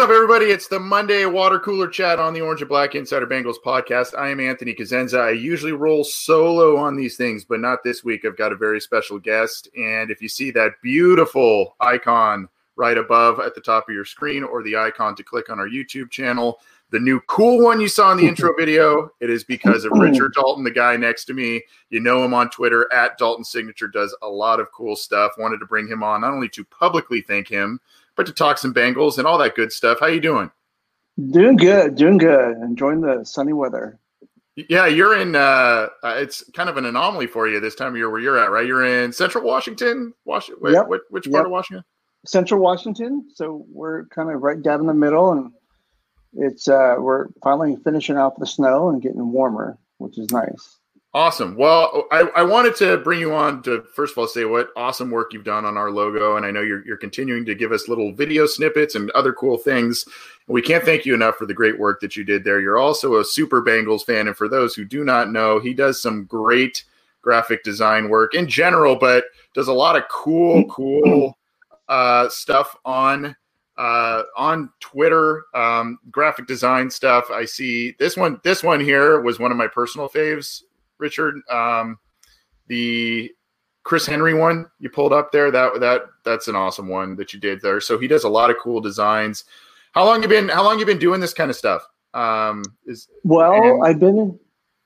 up, everybody? It's the Monday water cooler chat on the Orange and Black Insider Bengals podcast. I am Anthony Cosenza. I usually roll solo on these things, but not this week. I've got a very special guest. And if you see that beautiful icon right above at the top of your screen or the icon to click on our YouTube channel, the new cool one you saw in the intro video, it is because of Richard Dalton, the guy next to me. You know him on Twitter at Dalton Signature, does a lot of cool stuff. Wanted to bring him on not only to publicly thank him, but to talk some Bengals and all that good stuff. How you doing? Doing good, doing good. Enjoying the sunny weather. Yeah, you're in. Uh, it's kind of an anomaly for you this time of year where you're at, right? You're in Central Washington. Washington. Yep. Which, which part Yep. of Washington? Central Washington. So we're kind of right down in the middle, and it's uh, we're finally finishing off the snow and getting warmer, which is nice. Awesome. Well, I, I wanted to bring you on to first of all say what awesome work you've done on our logo, and I know you're you're continuing to give us little video snippets and other cool things. We can't thank you enough for the great work that you did there. You're also a super Bengals fan, and for those who do not know, he does some great graphic design work in general, but does a lot of cool, cool uh, stuff on uh, on Twitter, um, graphic design stuff. I see this one. This one here was one of my personal faves. Richard, um, the Chris Henry one you pulled up there. That that that's an awesome one that you did there. So he does a lot of cool designs. How long you been? How long you been doing this kind of stuff? Um, is Well, And- I've been in,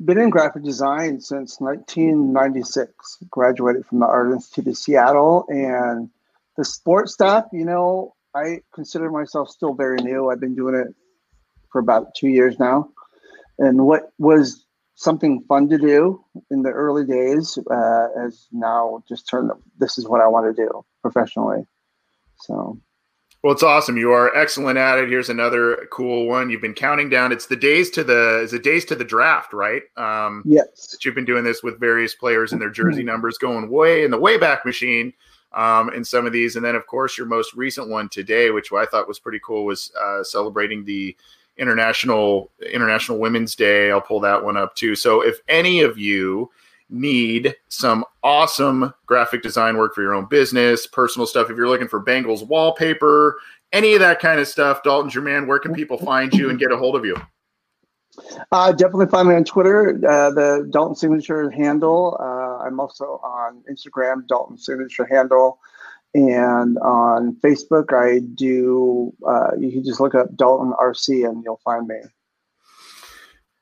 been in graphic design since 1996. Graduated from the Art Institute of Seattle, and the sports stuff. You know, I consider myself still very new. I've been doing it for about two years now, and what was something fun to do in the early days uh, has now just turned. This is what I want to do professionally. So Well, it's awesome. You are excellent at it. Here's another cool one. You've been counting down. It's the days to the is it days to the draft, right? Um, yes, that you've been doing this with various players and their jersey numbers going way in the wayback machine um, in some of these. And then, of course, your most recent one today, which I thought was pretty cool, was uh, celebrating the international International Women's Day. I'll pull that one up too. So, if any of you need some awesome graphic design work for your own business, personal stuff, if you're looking for Bengals wallpaper, any of that kind of stuff, Dalton German, where can people find you and get a hold of you? Uh, definitely find me on Twitter, uh, the Dalton Signature handle. Uh, I'm also on Instagram, Dalton Signature handle, and on Facebook. I do. Uh, you can just look up Dalton RC, and you'll find me.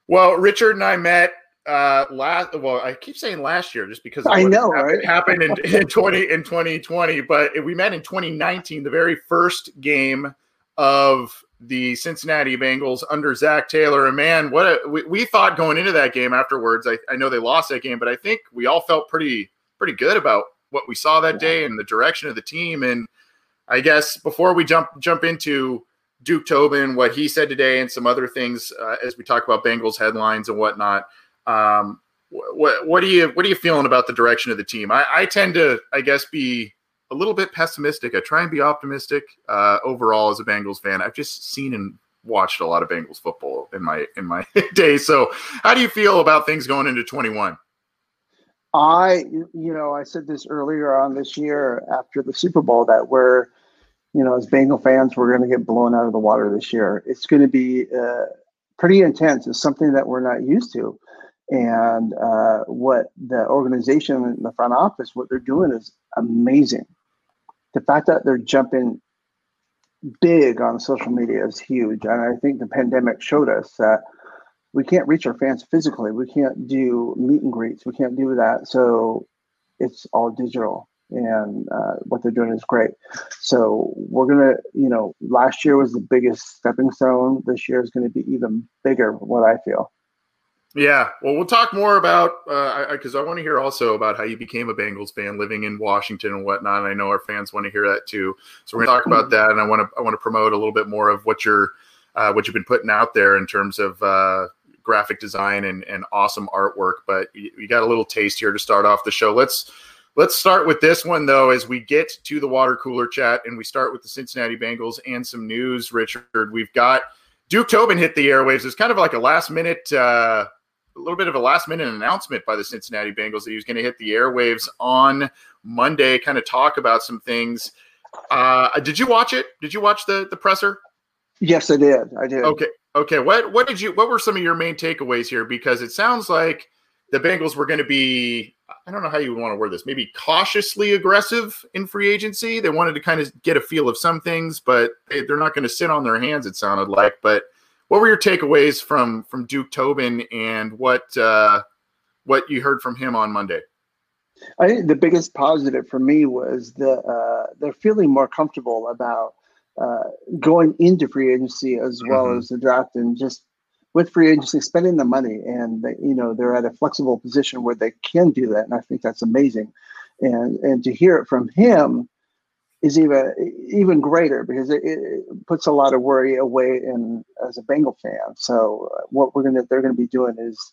Well, Richard and I met uh last well i keep saying last year just because I know, happened, right? happened in, in 20 in 2020 but we met in 2019 the very first game of the cincinnati bengals under zac taylor and man what a, we, we thought going into that game afterwards I, I know they lost that game but i think we all felt pretty pretty good about what we saw that day and the direction of the team and i guess before we jump jump into duke tobin what he said today and some other things uh, as we talk about bengals headlines and whatnot um, what what do you what are you feeling about the direction of the team? I, I tend to, I guess, be a little bit pessimistic. I try and be optimistic uh, overall as a Bengals fan. I've just seen and watched a lot of Bengals football in my in my day. So, how do you feel about things going into twenty one? I, you know, I said this earlier on this year after the Super Bowl that we're, you know, as Bengal fans, we're going to get blown out of the water this year. It's going to be uh, pretty intense. It's something that we're not used to. And uh, what the organization in the front office, what they're doing is amazing. The fact that they're jumping big on social media is huge. And I think the pandemic showed us that we can't reach our fans physically. We can't do meet and greets. We can't do that. So it's all digital. And uh, what they're doing is great. So we're to, you know, last year was the biggest stepping stone. This year is going to be even bigger, what I feel. Yeah, well, we'll talk more about because uh, I, I want to hear also about how you became a Bengals fan, living in Washington and whatnot. And I know our fans want to hear that too. So we're to talk about that, and I want to I want to promote a little bit more of what you're uh, what you've been putting out there in terms of uh, graphic design and, and awesome artwork. But you, got a little taste here to start off the show. Let's let's start with this one though, as we get to the water cooler chat, and we start with the Cincinnati Bengals and some news. Richard, we've got Duke Tobin hit the airwaves. It's kind of like a last minute. Uh, a little bit of a last minute announcement by the Cincinnati Bengals that he was going to hit the airwaves on Monday, kind of talk about some things. Uh, did you watch it? Did you watch the the presser? Yes, I did. I did. Okay. Okay. What what did you what were some of your main takeaways here? Because it sounds like the Bengals were going to be I don't know how you want to word this, maybe cautiously aggressive in free agency. They wanted to kind of get a feel of some things, but they're not going to sit on their hands, it sounded like. But what were your takeaways from from Duke Tobin and what uh, what you heard from him on Monday? I think the biggest positive for me was the uh, they're feeling more comfortable about uh, going into free agency as well mm-hmm. as the draft and just with free agency spending the money and they, you know they're at a flexible position where they can do that and I think that's amazing and and to hear it from him is even even greater because it, it, puts a lot of worry away in as a Bengal fan. So uh, what we're gonna they're gonna be doing is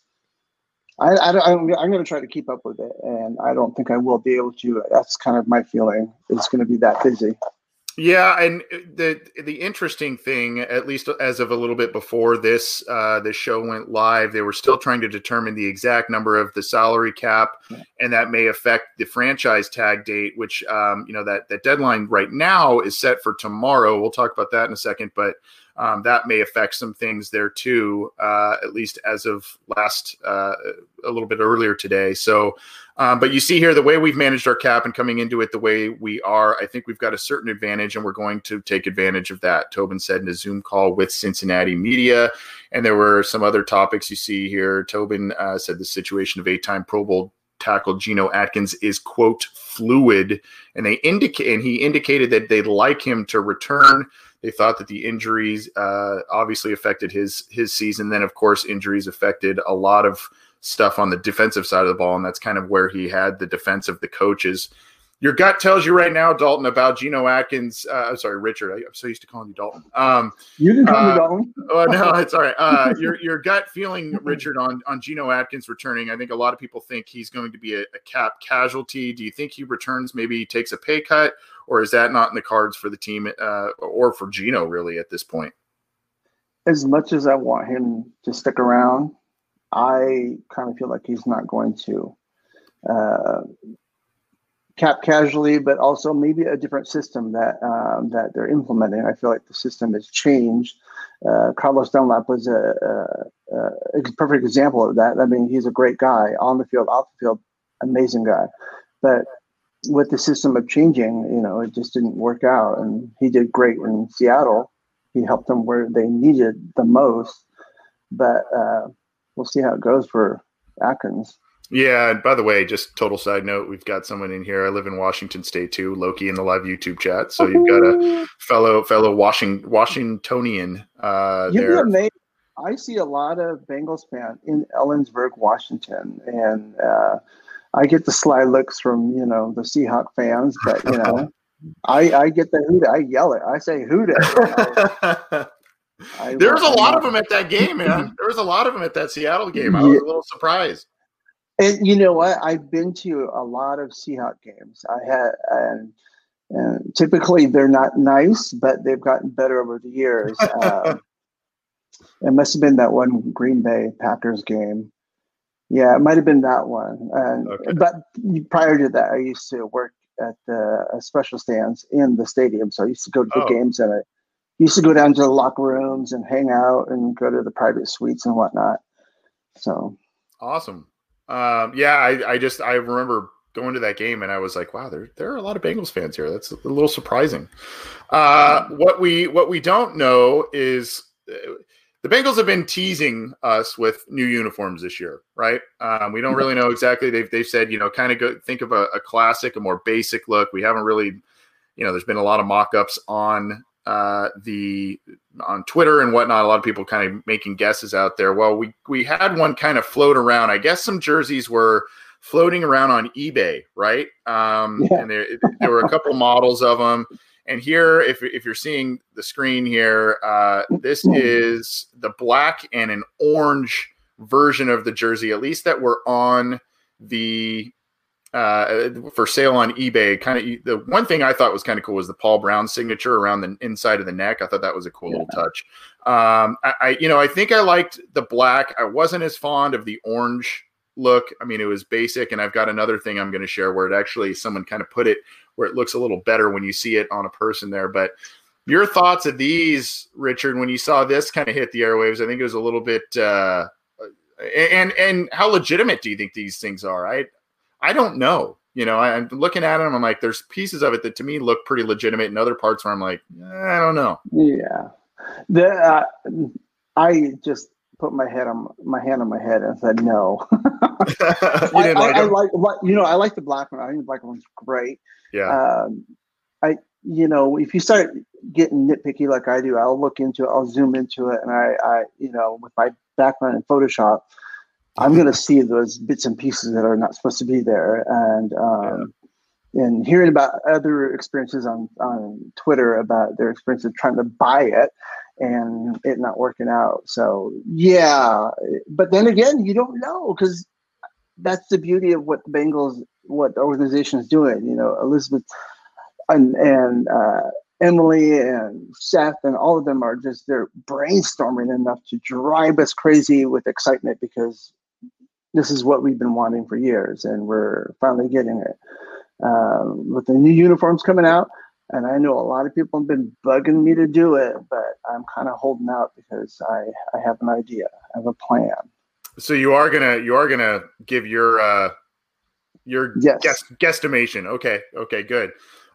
I, I I'm, I'm going to try to keep up with it, and I don't think I will be able to. That's kind of my feeling. It's going to be that busy. Yeah, and the the interesting thing, at least as of a little bit before this uh, this show went live, they were still trying to determine the exact number of the salary cap, and that may affect the franchise tag date. Which um, you know that that deadline right now is set for tomorrow. We'll talk about that in a second, but um, that may affect some things there too, uh, at least as of last uh, a little bit earlier today. So, um, but you see here the way we've managed our cap and coming into it the way we are, I think we've got a certain advantage, and we're going to take advantage of that. Tobin said in a Zoom call with Cincinnati media, and there were some other topics you see here. Tobin uh, said the situation of eight-time Pro Bowl tackle Geno Atkins is quote fluid, and they indicate and he indicated that they'd like him to return they thought that the injuries uh, obviously affected his his season. Then, of course, injuries affected a lot of stuff on the defensive side of the ball, and that's kind of where he had the defense of the coaches your gut tells you right now, Dalton, about Geno Atkins. Uh, I'm sorry, Richard. I, am so used to calling you Dalton. Um, you can call uh, me Dalton. oh no, it's all right. Uh, your your gut feeling, Richard, on on Geno Atkins returning. I think a lot of people think he's going to be a, a cap casualty. Do you think he returns? Maybe he takes a pay cut, or is that not in the cards for the team uh, or for Geno really at this point? As much as I want him to stick around, I kind of feel like he's not going to. Uh, cap casually, but also maybe a different system that um, that they're implementing. I feel like the system has changed. Uh, Carlos Dunlap was a, a, a, perfect example of that. I mean, he's a great guy on the field, off the field, amazing guy. But with the system of changing, you know, it just didn't work out. And he did great in Seattle. He helped them where they needed the most. But uh, we'll see how it goes for Atkins. Yeah, and by the way, just total side note, we've got someone in here. I live in Washington State too, Loki in the live YouTube chat. So you've got a fellow fellow Washington Washingtonian uh you there. Know, I see a lot of Bengals fans in Ellensburg, Washington, and uh, I get the sly looks from you know the Seahawk fans, but you know, I I get the hoot. I yell it. I say hoot. There was a lot of them at that game, man. There was a lot of them at that Seattle game. I was yeah. a little surprised. And you know what? I've been to a lot of Seahawk games. I had, and, and typically they're not nice, but they've gotten better over the years. Um, it must have been that one Green Bay Packers game. Yeah, it might have been that one. And, okay. But prior to that, I used to work at the uh, special stands in the stadium. So I used to go to the oh. games and I used to go down to the locker rooms and hang out and go to the private suites and whatnot. So awesome. Um, yeah, I, I just I remember going to that game and I was like, wow, there there are a lot of Bengals fans here. That's a little surprising. Uh, what we what we don't know is uh, the Bengals have been teasing us with new uniforms this year, right? Um, we don't really know exactly. They've they've said you know kind of go think of a, a, classic, a more basic look. We haven't really, you know, there's been a lot of mock-ups on uh, the on Twitter and whatnot. A lot of people kind of making guesses out there. Well, we we had one kind of float around. I guess some jerseys were floating around on eBay, right? Um, yeah. And there, there were a couple models of them. And here, if, if you're seeing the screen here, uh, this is the black and an orange version of the jersey, at least that were on the uh, for sale on eBay. Kind of the one thing I thought was kind of cool was the Paul Brown signature around the inside of the neck. I thought that was a cool yeah. little touch. Um, I, I, you know, I think I liked the black. I wasn't as fond of the orange look. I mean, it was basic, and I've got another thing I'm going to share where it actually someone kind of put it where it looks a little better when you see it on a person there. But your thoughts of these, Richard, when you saw this kind of hit the airwaves? I think it was a little bit. Uh, and and how legitimate do you think these things are? I I don't know. You know, I, am looking at them. I'm like, there's pieces of it that to me look pretty legitimate, and other parts where I'm like, eh, I don't know. Yeah, the uh, I just put my head on my hand on my head and said no. I, like I, I, like you know I like the black one. I think the black one's great. Yeah. Um, I you know if you start getting nitpicky like I do, I'll look into it. I'll zoom into it, and I I you know with my background in Photoshop, I'm going to see those bits and pieces that are not supposed to be there, and um, yeah. and hearing about other experiences on on Twitter about their experience of trying to buy it and it not working out. So yeah, but then again, you don't know because that's the beauty of what the Bengals, what the organization is doing. You know, Elizabeth and and uh, Emily and Seth and all of them are just they're brainstorming enough to drive us crazy with excitement because this is what we've been wanting for years, and we're finally getting it. Um, with the new uniforms coming out, and I know a lot of people have been bugging me to do it, but I'm kind of holding out because I I have an idea, I have a plan. So you are gonna you are gonna give your uh your yes. guess guesstimation. Okay, okay, good.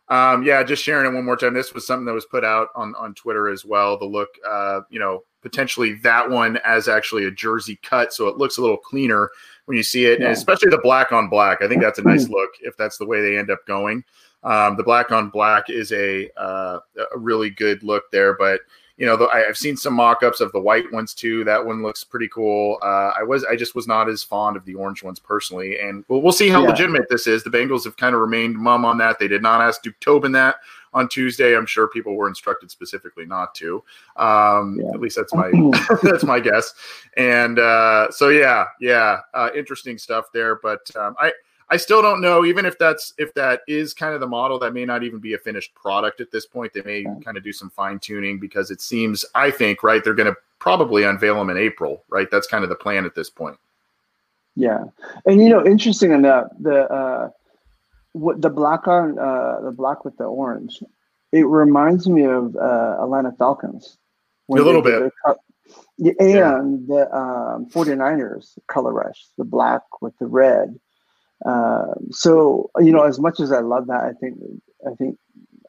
Um, yeah, just sharing it one more time. This was something that was put out on on Twitter as well. The look, uh, you know, potentially that one as actually a jersey cut, so it looks a little cleaner when you see it, yeah. and especially the black on black. I think that's a nice look if that's the way they end up going. Um, the black on black is a uh, a really good look there, but you know, the, I, have seen some mock-ups of the white ones too. That one looks pretty cool. Uh, I was, I just was not as fond of the orange ones personally, and we'll, we'll see how yeah. legitimate this is. The Bengals have kind of remained mum on that. They did not ask Duke Tobin that on Tuesday. I'm sure people were instructed specifically not to. Um, yeah. At least that's my that's my guess. And uh, so yeah, yeah, uh, interesting stuff there. But um, I I still don't know, even if that's if that is kind of the model, that may not even be a finished product at this point. They may yeah. kind of do some fine tuning because it seems, I think, right, they're going to probably unveil them in April, right? That's kind of the plan at this point. Yeah, and you know, interesting enough, the uh, what the black on uh, the black with the orange, it reminds me of uh, Atlanta Falcons. A little bit. The, and yeah. the um, 49ers color rush, the black with the red uh, so you know, as much as I love that, I think I think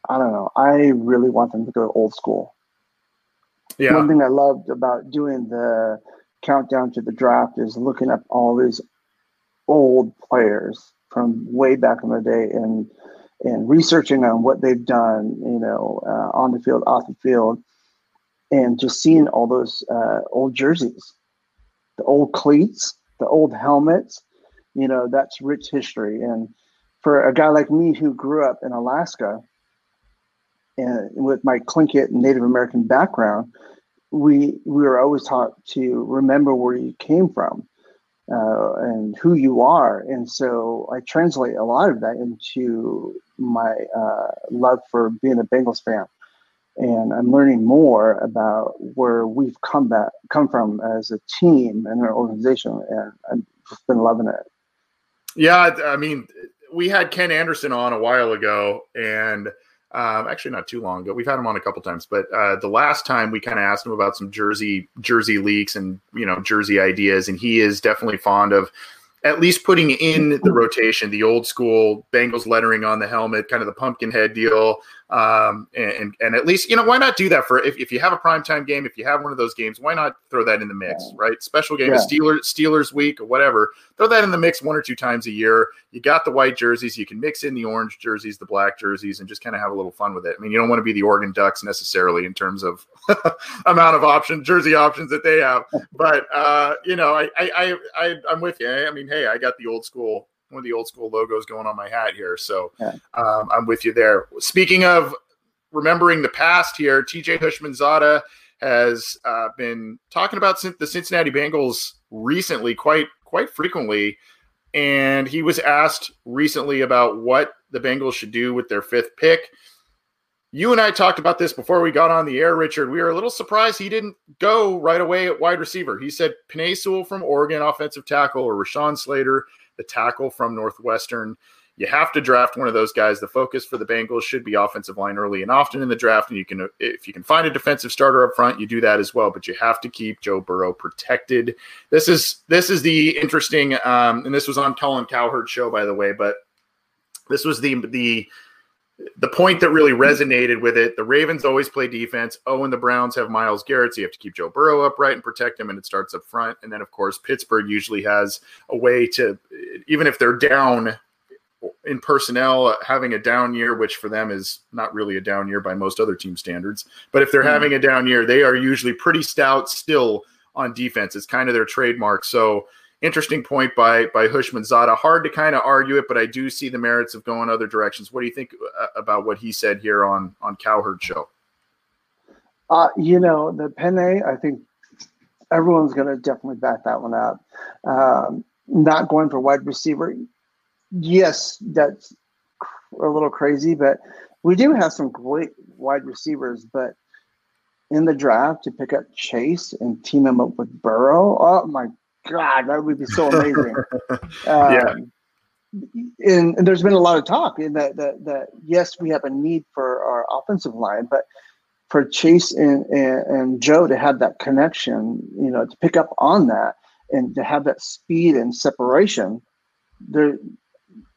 I don't know. I really want them to go old school. Yeah. One thing I loved about doing the countdown to the draft is looking up all these old players from way back in the day and and researching on what they've done, you know, uh, on the field, off the field, and just seeing all those uh, old jerseys, the old cleats, the old helmets, you know that's rich history. And for a guy like me who grew up in alaska and with my Tlingit native american background we we were always taught to remember where you came from uh, and who you are. And so i translate a lot of that into my uh, love for being a bengals fan. And i'm learning more about where we've come back come from as a team and our organization and i've been loving it yeah, I mean, we had Ken Anderson on a while ago, and um, actually not too long ago. We've had him on a couple times, but uh, the last time we kind of asked him about some jersey jersey leaks and you know jersey ideas, and he is definitely fond of at least putting in the rotation the old school Bengals lettering on the helmet, kind of the pumpkin head deal. Um, and and at least you know why not do that for if, if you have a primetime game, if you have one of those games, why not throw that in the mix, yeah. right? Special game, yeah. Steelers Steelers week or whatever, throw that in the mix one or two times a year. You got the white jerseys, you can mix in the orange jerseys, the black jerseys, and just kind of have a little fun with it. I mean, you don't want to be the Oregon Ducks necessarily in terms of amount of options, jersey options that they have, but uh, you know, I I I I'm with you. I mean, hey, I got the old school one of the old school logos going on my hat here. So yeah. um, I'm with you there. Speaking of remembering the past here, TJ Houshmandzadeh has uh, been talking about the Cincinnati Bengals recently, quite quite frequently, and he was asked recently about what the Bengals should do with their fifth pick. You and I talked about this before we got on the air, Richard. We were a little surprised he didn't go right away at wide receiver. He said Penei Sewell from Oregon, offensive tackle, or Rashawn Slater the tackle from Northwestern. You have to draft one of those guys. The focus for the Bengals should be offensive line early and often in the draft. And you can, if you can find a defensive starter up front, you do that as well. But you have to keep Joe Burrow protected. This is this is the interesting, um, and this was on Colin Cowherd show, by the way. But this was the the the point that really resonated with it, the Ravens always play defense. Oh, and the Browns have Myles Garrett, so you have to keep Joe Burrow upright and protect him, and it starts up front. And then, of course, Pittsburgh usually has a way to, even if they're down in personnel, having a down year, which for them is not really a down year by most other team standards. But if they're mm having a down year, they are usually pretty stout still on defense. It's kind of their trademark. So interesting point by by Houshmandzadeh. Hard to kind of argue it, but I do see the merits of going other directions. What do you think uh, about what he said here on on Cowherd show? Uh, you know, the Penei, I think everyone's going to definitely back that one up. Um, not going for wide receiver. Yes, that's a little crazy, but we do have some great wide receivers. But in the draft to pick up Chase and team him up with Burrow, oh my God, that would be so amazing. yeah. Um, and, and, there's been a lot of talk in that, that that yes, we have a need for our offensive line, but for Chase and, and, and Joe to have that connection, you know, to pick up on that and to have that speed and separation, there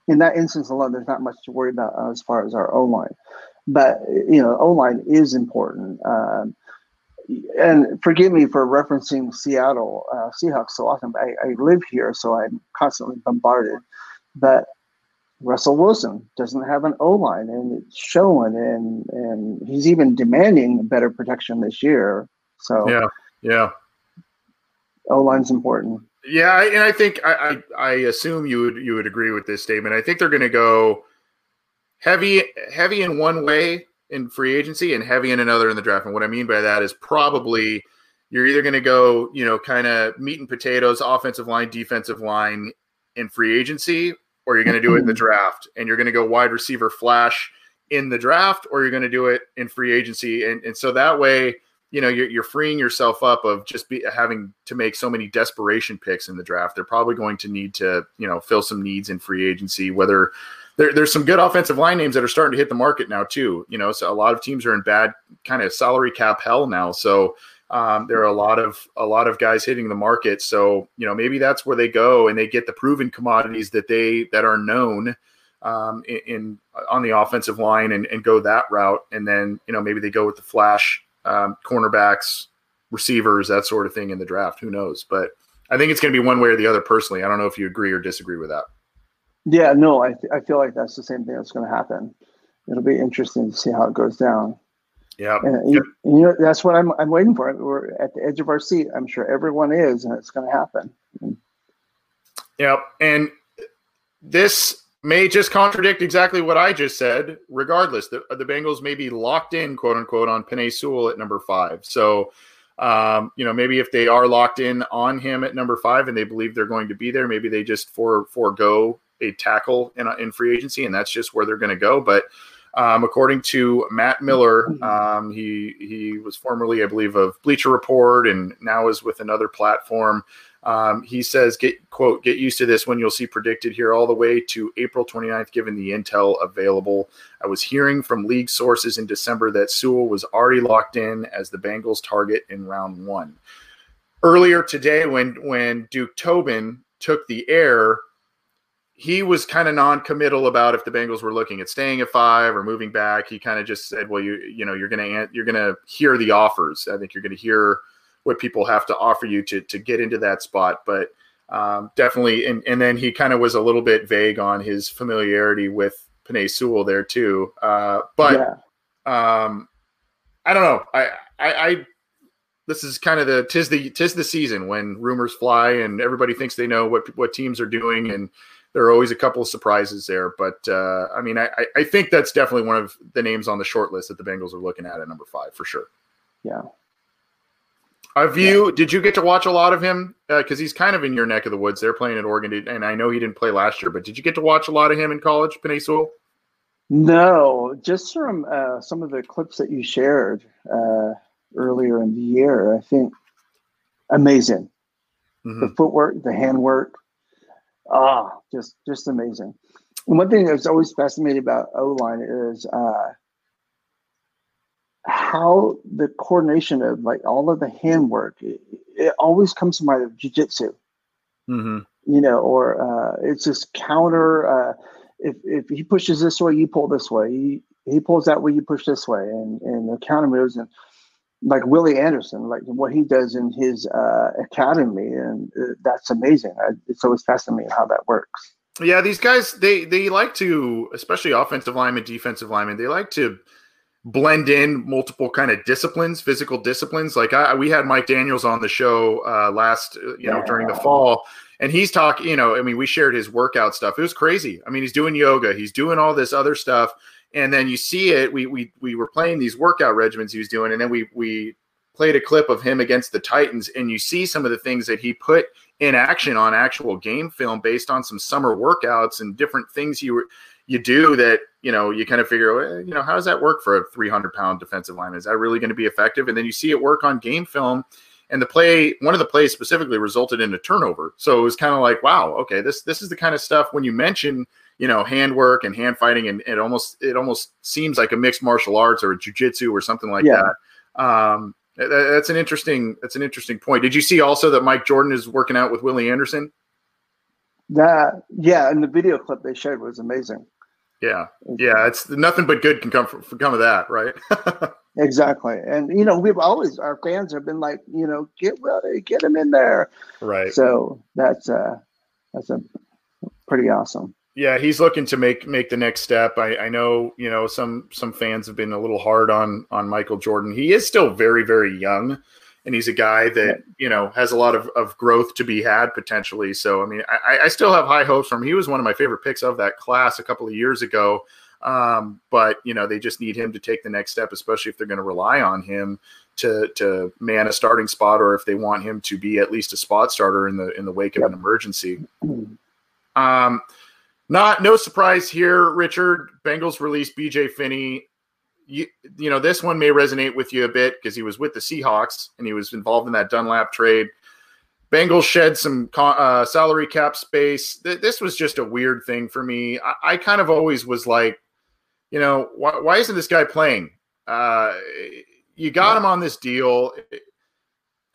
in that instance alone, there's not much to worry about as far as our O line. But you know, O line is important. Um, and forgive me for referencing Seattle uh, Seahawks so often. I, I live here, so I'm constantly bombarded. But Russell Wilson doesn't have an O line, and it's showing, and and he's even demanding better protection this year. So yeah, yeah, O line's important. Yeah, and I think I, I, I assume you would you would agree with this statement. I think they're going to go heavy heavy in one way in free agency and heavy in another in the draft. And what I mean by that is probably you're either going to go, you know, kind of meat and potatoes, offensive line, defensive line in free agency, or you're going to do it in the mm-hmm. draft and you're going to go wide receiver flash in the draft, or you're going to do it in free agency. And, and so that way, you know, you're, you're freeing yourself up of just be, having to make so many desperation picks in the draft. They're probably going to need to, you know, fill some needs in free agency, whether there, there's some good offensive line names that are starting to hit the market now too. You know, so a lot of teams are in bad kind of salary cap hell now. So um, there are a lot of a lot of guys hitting the market. So you know, maybe that's where they go and they get the proven commodities that they that are known um, in, in, on the offensive line and, and go that route. And then you know maybe they go with the flash um, cornerbacks, receivers, that sort of thing in the draft. Who knows? But I think it's going to be one way or the other. Personally, I don't know if you agree or disagree with that. Yeah, no, I, th- I feel like that's the same thing that's going to happen. It'll be interesting to see how it goes down. Yeah, and, you, you, know that's what I'm I'm waiting for. We're at the edge of our seat. I'm sure everyone is, and it's going to happen. Yep, and this may just contradict exactly what I just said. Regardless, the the Bengals may be locked in, quote unquote, on Penei Sewell at number five. So. Um, you know, maybe if they are locked in on him at number five and they believe they're going to be there, maybe they just for forego a tackle in, in free agency, and that's just where they're going to go. But um, according to Matt Miller, um, he he was formerly, I believe, of Bleacher Report, and now is with another platform. Um, he says, "Get quote, get used to this when you'll see predicted here all the way to April 29th, given the intel available. I was hearing from league sources in December that Sewell was already locked in as the Bengals' target in round one. Earlier today, when when Duke Tobin took the air." He was kind of non-committal about if the Bengals were looking at staying at five or moving back. He kind of just said, "Well, you you know you're gonna you're gonna hear the offers. I think you're gonna hear what people have to offer you to to get into that spot." But um, definitely, and and then he kind of was a little bit vague on his familiarity with Penei Sewell there too. Uh, but yeah. um, I don't know. I, I I this is kind of the tis the tis the season when rumors fly and everybody thinks they know what what teams are doing and there are always a couple of surprises there. But uh, I mean, I, I think that's definitely one of the names on the short list that the Bengals are looking at at number five for sure. Yeah. Have you? Yeah. Did you get to watch a lot of him? Because uh, he's kind of in your neck of the woods. They're playing at Oregon, and I know he didn't play last year. But did you get to watch a lot of him in college, Penei Sewell? No, just from uh, some of the clips that you shared uh, earlier in the year. I think amazing. Mm-hmm. The footwork, the handwork, Ah, oh, just just amazing. And one thing that's always fascinating about O line is uh, how the coordination of like all of the handwork. It, it always comes to mind of jujitsu. Mm-hmm. You know, or uh, it's just counter. Uh, if if he pushes this way, you pull this way. He he pulls that way, you push this way, and and the counter moves and like Willie Anderson, like what he does in his uh, academy, and uh, that's amazing. I, it's always fascinating how that works. Yeah, these guys they they like to, especially offensive linemen, defensive linemen, they like to blend in multiple kind of disciplines, physical disciplines. Like I, we had Mike Daniels on the show uh, last, uh, you know, during the fall, and he's talking. You know, I mean, we shared his workout stuff. It was crazy. I mean, he's doing yoga, he's doing all this other stuff and then you see it. We we we were playing these workout regimens he was doing, and then we we played a clip of him against the Titans, and you see some of the things that he put in action on actual game film based on some summer workouts and different things you were you do that you know you kind of figure well, you know how does that work for a 300 pound defensive lineman is that really going to be effective and then you see it work on game film and the play one of the plays specifically resulted in a turnover so it was kind of like wow okay this this is the kind of stuff when you mention you know handwork and hand fighting and it almost it almost seems like a mixed martial arts or a jiu-jitsu or something like yeah. that. Um, that's an interesting that's an interesting point. Did you see also that mike jordan is working out with willie anderson? That yeah and the video clip they showed was amazing. Yeah yeah it's nothing but good can come from, come of that right? Exactly and you know we've always our fans have been like you know get willie get him in there. Right. So that's uh that's a pretty awesome yeah, he's looking to make make the next step. I, I know you know some some fans have been a little hard on on Michael Jordan. He is still very very young, and he's a guy that you know has a lot of, of growth to be had potentially. So I mean, I, I still have high hopes from him. He was one of my favorite picks of that class a couple of years ago. Um, but you know they just need him to take the next step, especially if they're going to rely on him to to man a starting spot, or if they want him to be at least a spot starter in the in the wake of an emergency. Um, not no surprise here, Richard. Bengals released BJ Finney. You, you know, this one may resonate with you a bit because he was with the Seahawks and he was involved in that Dunlap trade. Bengals shed some uh, salary cap space. This was just a weird thing for me. I, I kind of always was like, you know, why, why isn't this guy playing? Uh, you got him on this deal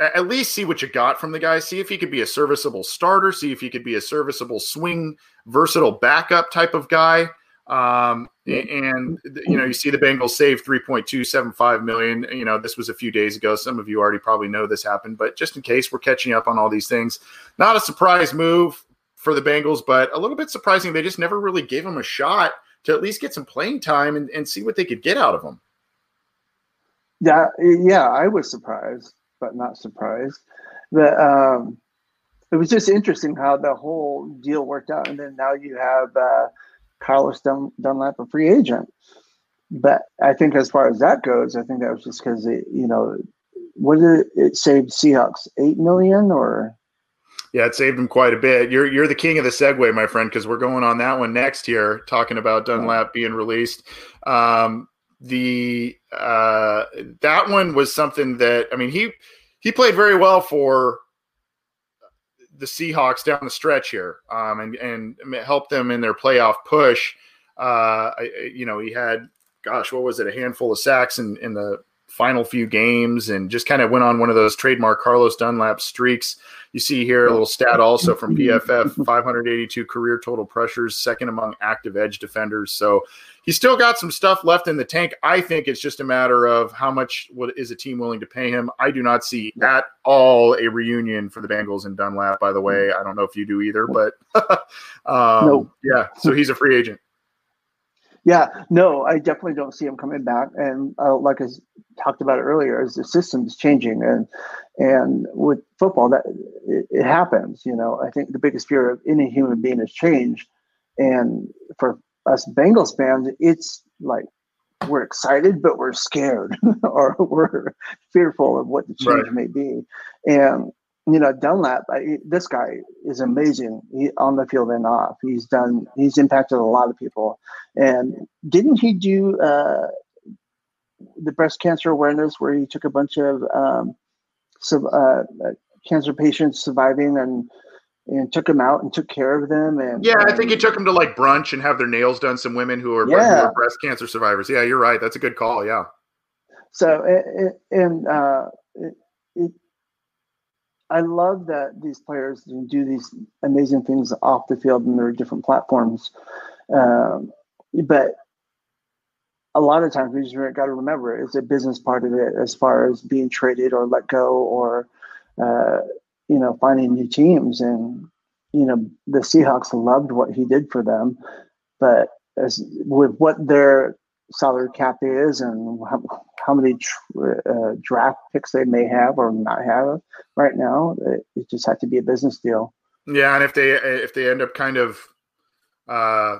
at least see what you got from the guy. See if he could be a serviceable starter. See if he could be a serviceable swing, versatile backup type of guy. Um, and you know, you see the Bengals save 3.275 million. You know, this was a few days ago. Some of you already probably know this happened, but just in case we're catching up on all these things, not a surprise move for the Bengals, but a little bit surprising. They just never really gave him a shot to at least get some playing time and, and see what they could get out of him. Yeah, yeah, I was surprised but not surprised. But um, it was just interesting how the whole deal worked out. And then now you have uh, Carlos Dun- Dunlap, a free agent. But I think as far as that goes, I think that was just because it, you know, what did it, it saved Seahawks eight million or? Yeah, it saved them quite a bit. You're you're the king of the segue, my friend, because we're going on that one next here, talking about Dunlap being released. Um, the uh, that one was something that I mean he he played very well for the Seahawks down the stretch here, um, and and helped them in their playoff push. Uh, I, you know, he had, gosh, what was it, a handful of sacks in, in the final few games and just kind of went on one of those trademark Carlos Dunlap streaks. You see here a little stat also from PFF 582 career total pressures, second among active edge defenders. So he's still got some stuff left in the tank. I think it's just a matter of how much what is a team willing to pay him. I do not see at all a reunion for the Bengals and Dunlap. By the way, I don't know if you do either, but um, no. yeah. So he's a free agent. Yeah, no, I definitely don't see him coming back. And uh, like I talked about earlier, as the system is changing, and and with football, that it, it, happens. You know, I think the biggest fear of any human being is change, and for us Bengals fans, it's like we're excited, but we're scared or we're fearful of what the change right. may be. And you know, Dunlap, I, this guy is amazing he, on the field and off. He's done, he's impacted a lot of people. And didn't he do uh, the breast cancer awareness where he took a bunch of um, some uh, cancer patients surviving and and took them out and took care of them. And yeah, I think he took them to like brunch and have their nails done. Some women who are, yeah. who are breast cancer survivors. Yeah, you're right. That's a good call. Yeah. So and uh, it, it, I love that these players do these amazing things off the field and there are different platforms. Um, but a lot of times we just got to remember it's a business part of it as far as being traded or let go or uh, you know, finding new teams. And, you know, the Seahawks loved what he did for them. But as with what their salary cap is and how, many tr- uh, draft picks they may have or not have right now, it, it just had to be a business deal. Yeah, and if they if they end up kind of uh,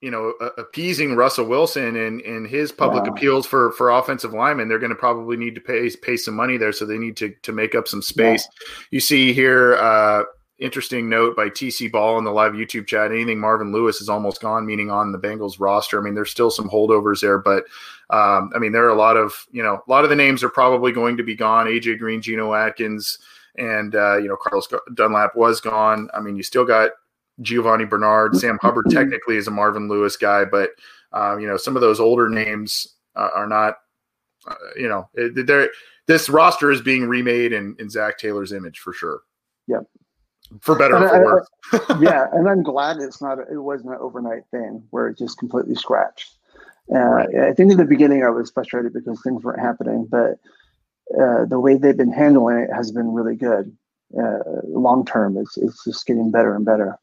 you know, appeasing Russell Wilson and, and his public appeals for, for offensive linemen, they're going to probably need to pay pay some money there. So they need to to make up some space. Yeah. You see here, uh, interesting note by TC Ball in the live YouTube chat. Anything Marvin Lewis is almost gone, meaning on the Bengals roster. I mean, there's still some holdovers there, but um, I mean, there are a lot of you know, a lot of the names are probably going to be gone. AJ Green, Geno Atkins, and uh, you know, Carlos Dunlap was gone. I mean, you still got Giovani Bernard, Sam Hubbard technically is a Marvin Lewis guy, but um, you know some of those older names uh, are not. Uh, you know, they're this roster is being remade in, in Zac Taylor's image for sure. Yep. For better or for worse. yeah, and I'm glad it's not. It wasn't an overnight thing where it just completely scratched. Uh, right. I think in the beginning I was frustrated because things weren't happening, but uh, the way they've been handling it has been really good. Uh, long term, it's it's just getting better and better.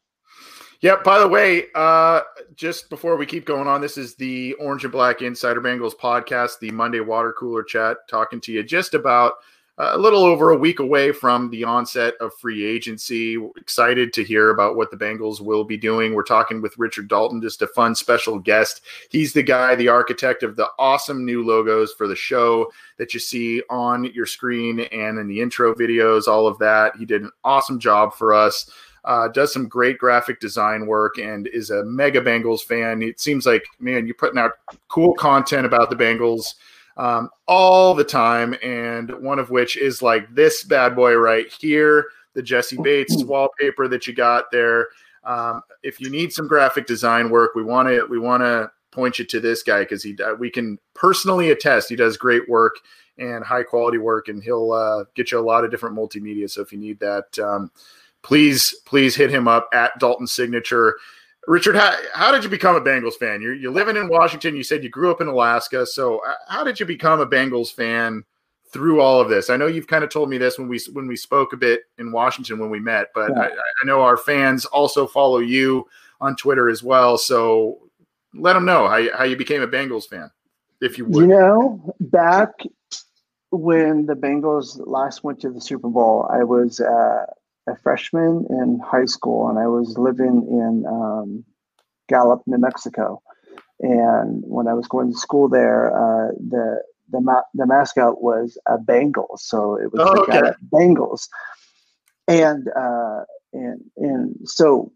Yeah. By the way, uh, just before we keep going on, this is the Orange and Black Insider Bengals podcast, the Monday Water Cooler Chat, talking to you just about a little over a week away from the onset of free agency. excited to hear about what the Bengals will be doing. We're talking with Richard Dalton, just a fun special guest. He's the guy, the architect of the awesome new logos for the show that you see on your screen and in the intro videos, all of that. He did an awesome job for us uh, does some great graphic design work and is a mega Bengals fan. It seems like, man, you're putting out cool content about the Bengals um, all the time. And one of which is like this bad boy right here, the Jessie Bates wallpaper that you got there. Um, if you need some graphic design work, we want to we want to point you to this guy because he uh, we can personally attest he does great work and high quality work, and he'll uh, get you a lot of different multimedia. So if you need that. Um, please, please hit him up at Dalton Signature. Richard, how, how did you become a Bengals fan? You're, you're living in Washington. You said you grew up in Alaska. So, uh, how did you become a Bengals fan through all of this? I know you've kind of told me this when we when we spoke a bit in Washington when we met, but yeah. I, I know our fans also follow you on Twitter as well. So, let them know how you, how you became a Bengals fan, if you would. You know, back when the Bengals last went to the Super Bowl, I was. Uh, a freshman in high school, and I was living in um, Gallup, New Mexico. And when I was going to school there, uh, the the ma- the mascot was a Bengal, so it was oh, okay. Gallup Bengals. And uh, and and so,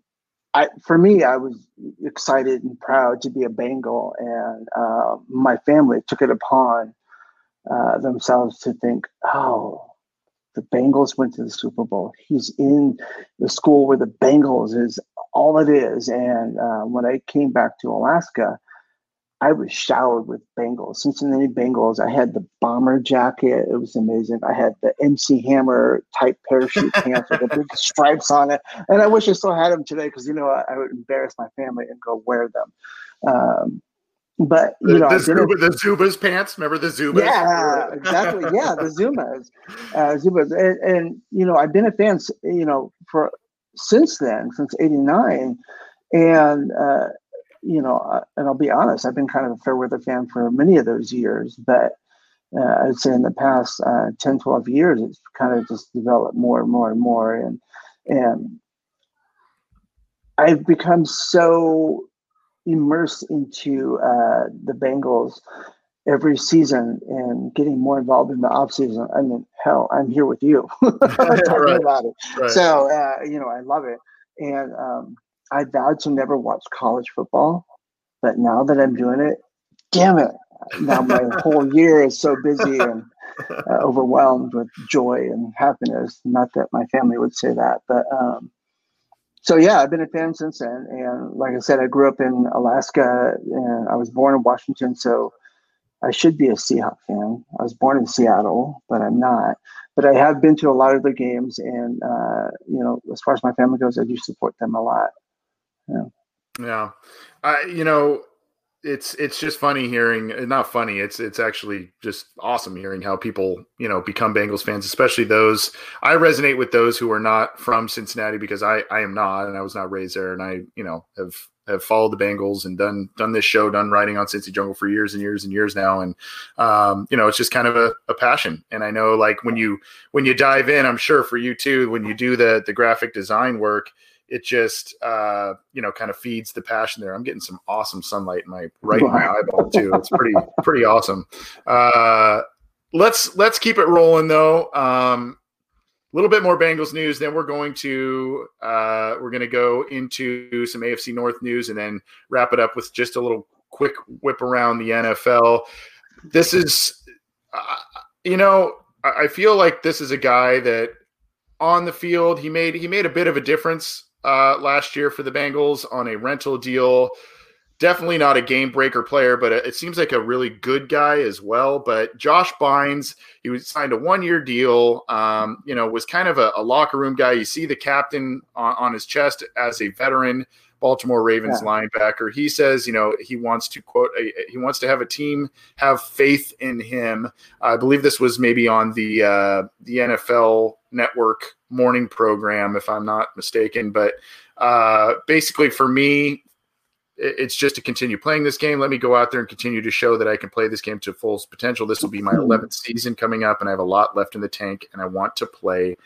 I for me, I was excited and proud to be a Bengal, and uh, my family took it upon uh, themselves to think, oh, the Bengals went to the Super Bowl. He's in the school where the Bengals is all it is. And uh, when I came back to Alaska, I was showered with Bengals, Cincinnati Bengals. I had the bomber jacket; it was amazing. I had the MC Hammer type parachute pants with the big stripes on it, and I wish I still had them today because you know I, I, would embarrass my family and go wear them. Um, but you the, know, the, Zuba, the Zubaz pants. Remember the Zubaz? Yeah, exactly. Yeah, the Zumas, uh, Zubaz, and, and you know, I've been a fan, you know, for since then, since '89, and uh, you know, uh, and I'll be honest, I've been kind of a fair weather fan for many of those years, but uh, I'd say in the past uh, 10, 12 years, it's kind of just developed more and more and more, and and I've become so immersed into uh, the Bengals every season and getting more involved in the off season. I mean, hell, I'm here with you talking right. about it. Right. So, uh, you know, I love it. And um, I vowed to never watch college football, but now that I'm doing it, damn it. Now my whole year is so busy and uh, overwhelmed with joy and happiness. Not that my family would say that, but um, so yeah, I've been a fan since then. And like I said, I grew up in Alaska and I was born in Washington. So I should be a Seahawks fan. I was born in Seattle, but I'm not. But I have been to a lot of their games. And, uh, you know, as far as my family goes, I do support them a lot. Yeah. Yeah. I, you know, it's it's just funny hearing not funny it's it's actually just awesome hearing how people you know become Bengals fans especially those I resonate with those who are not from Cincinnati because I I am not and I was not raised there and I you know have have followed the Bengals and done done this show done writing on Cincy Jungle for years and years and years now and um, you know it's just kind of a, a passion and I know like when you when you dive in I'm sure for you too when you do the the graphic design work it just uh, you know kind of feeds the passion there. I'm getting some awesome sunlight in my right in my eyeball too. It's pretty pretty awesome. Uh, let's let's keep it rolling though. Um, a little bit more Bengals news. Then we're going to uh, we're going to go into some AFC North news and then wrap it up with just a little quick whip around the NFL. This is, uh, you know, I feel like this is a guy that on the field he made he made a bit of a difference uh, last year for the Bengals on a rental deal. Definitely not a game breaker player, but it seems like a really good guy as well. But Josh Bynes, he was signed a one year deal. Um, you know, was kind of a, a, locker room guy. You see the captain on, on his chest as a veteran. Baltimore Ravens yeah. linebacker. He says, you know, he wants to quote, he wants to have a team have faith in him. I believe this was maybe on the uh, the NFL Network morning program, if I'm not mistaken. But uh, basically, for me, it's just to continue playing this game. Let me go out there and continue to show that I can play this game to full potential. This will be my 11th season coming up, and I have a lot left in the tank, and I want to play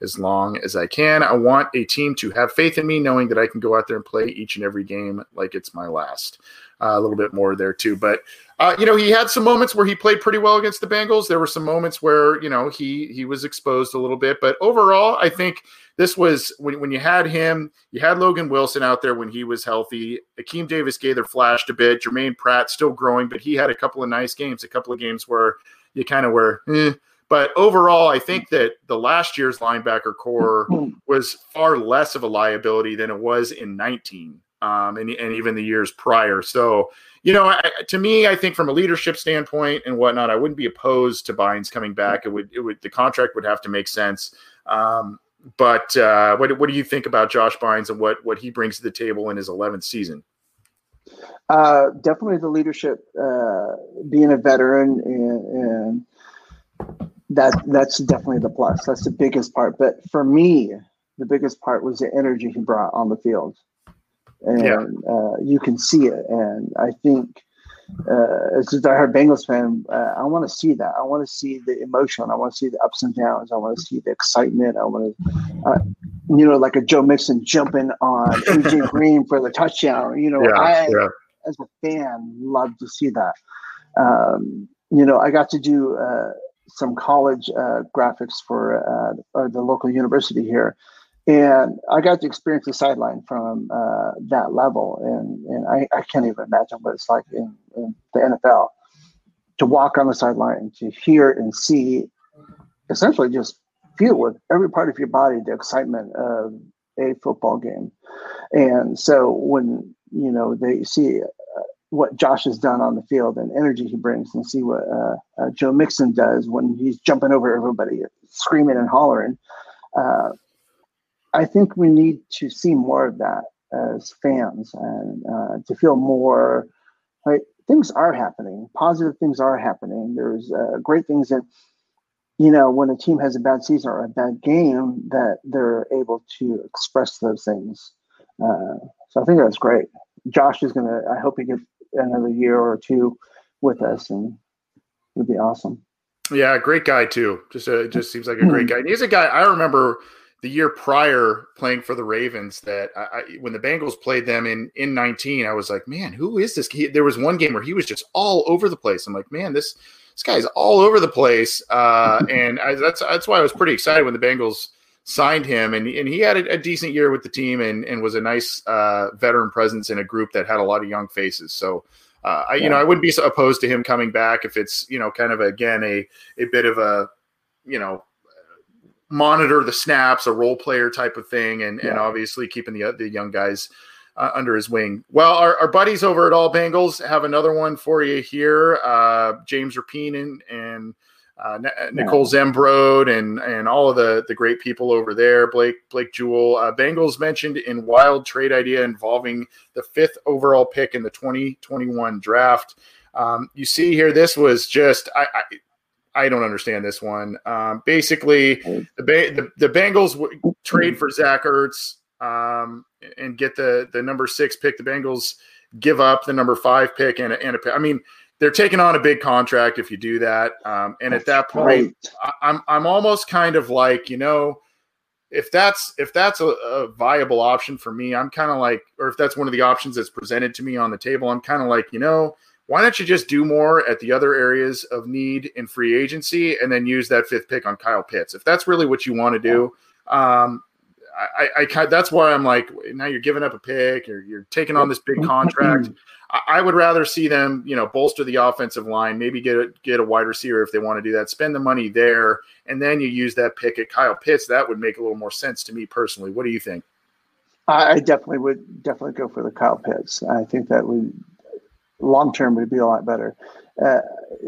as long as I can. I want a team to have faith in me, knowing that I can go out there and play each and every game like it's my last. Uh, a little bit more there too, but uh, you know he had some moments where he played pretty well against the Bengals. There were some moments where you know he he was exposed a little bit, but overall, I think this was when, when you had him, you had Logan Wilson out there when he was healthy. Akeem Davis Gaither flashed a bit. Germaine Pratt still growing, but he had a couple of nice games, a couple of games where you kind of were. Eh, but overall, I think that the last year's linebacker corps was far less of a liability than it was in 19 um, and, and even the years prior. So, you know, I, to me, I think from a leadership standpoint and whatnot, I wouldn't be opposed to Bynes coming back. It would, it would, the contract would have to make sense. Um, but uh, what, what do you think about Josh Bynes and what, what he brings to the table in his 11th season? Uh, definitely the leadership, uh, being a veteran and, and that that's definitely the plus. That's the biggest part. But for me, the biggest part was the energy he brought on the field, and yeah. uh, you can see it. And I think uh, as a diehard Bengals fan, uh, I want to see that. I want to see the emotion. I want to see the ups and downs. I want to see the excitement. I want to, uh, you know, like a Joe Mixon jumping on AJ Green for the touchdown. You know, yeah, I, yeah. as a fan, love to see that. Um, you know, I got to do uh, some college uh, graphics for uh, the local university here. And I got to experience the sideline from uh, that level. And, and I, I, can't even imagine what it's like in, in the NFL to walk on the sideline, to hear and see, essentially just feel with every part of your body the excitement of a football game. And so when, you know, they see what Josh has done on the field and energy he brings, and see what uh, uh, Joe Mixon does when he's jumping over everybody, screaming and hollering. Uh, I think we need to see more of that as fans and uh, to feel more like things are happening. Positive things are happening. There's uh, great things that, you know, when a team has a bad season or a bad game, that they're able to express those things. Uh, so I think that's great. Josh is going to, I hope he gets another year or two with us and it would be awesome. Yeah, great guy too. Just a, just seems like a great guy. And he's a guy I remember the year prior playing for the Ravens that I, I, when the Bengals played them in in 19 I was like man who is this? He, there was one game where he was just all over the place. I'm like man this this guy's all over the place. Uh, and I, that's that's why I was pretty excited when the Bengals signed him. And, and he had a, a decent year with the team and, and was a nice uh, veteran presence in a group that had a lot of young faces. So uh, I, you know, I wouldn't be so opposed to him coming back if it's, you know, kind of again a a bit of a, you know, monitor the snaps, a role player type of thing, and yeah. and obviously keeping the the young guys uh, under his wing. Well, our, our buddies over at All Bengals have another one for you here. Uh, James Rapien and, and uh, Nicole yeah. Zembrode and and all of the the great people over there. Blake Blake Jewell. Uh, Bengals mentioned in wild trade idea involving the fifth overall pick in the 2021 draft. Um, you see here, this was just I, I I don't understand this one. Um, basically, the, the, the Bengals w- trade for Zach Ertz um, and get the the number six pick. The Bengals give up the number five pick and a, and a pick. I mean, they're taking on a big contract if you do that. Um, and that's at that point, I, I'm I'm almost kind of like you know. If that's if that's a, a viable option for me, I'm kind of like, or if that's one of the options that's presented to me on the table, I'm kind of like, you know, why don't you just do more at the other areas of need in free agency and then use that fifth pick on Kyle Pitts? If that's really what you want to do, um, I, I, that's why I'm like, now you're giving up a pick, you're, you're taking on this big contract. I, I would rather see them, you know, bolster the offensive line, maybe get a, get a wide receiver if they want to do that, spend the money there, and then you use that pick at Kyle Pitts. That would make a little more sense to me personally. What do you think? I definitely would definitely go for the Kyle Pitts. I think that would long term would be a lot better. Uh,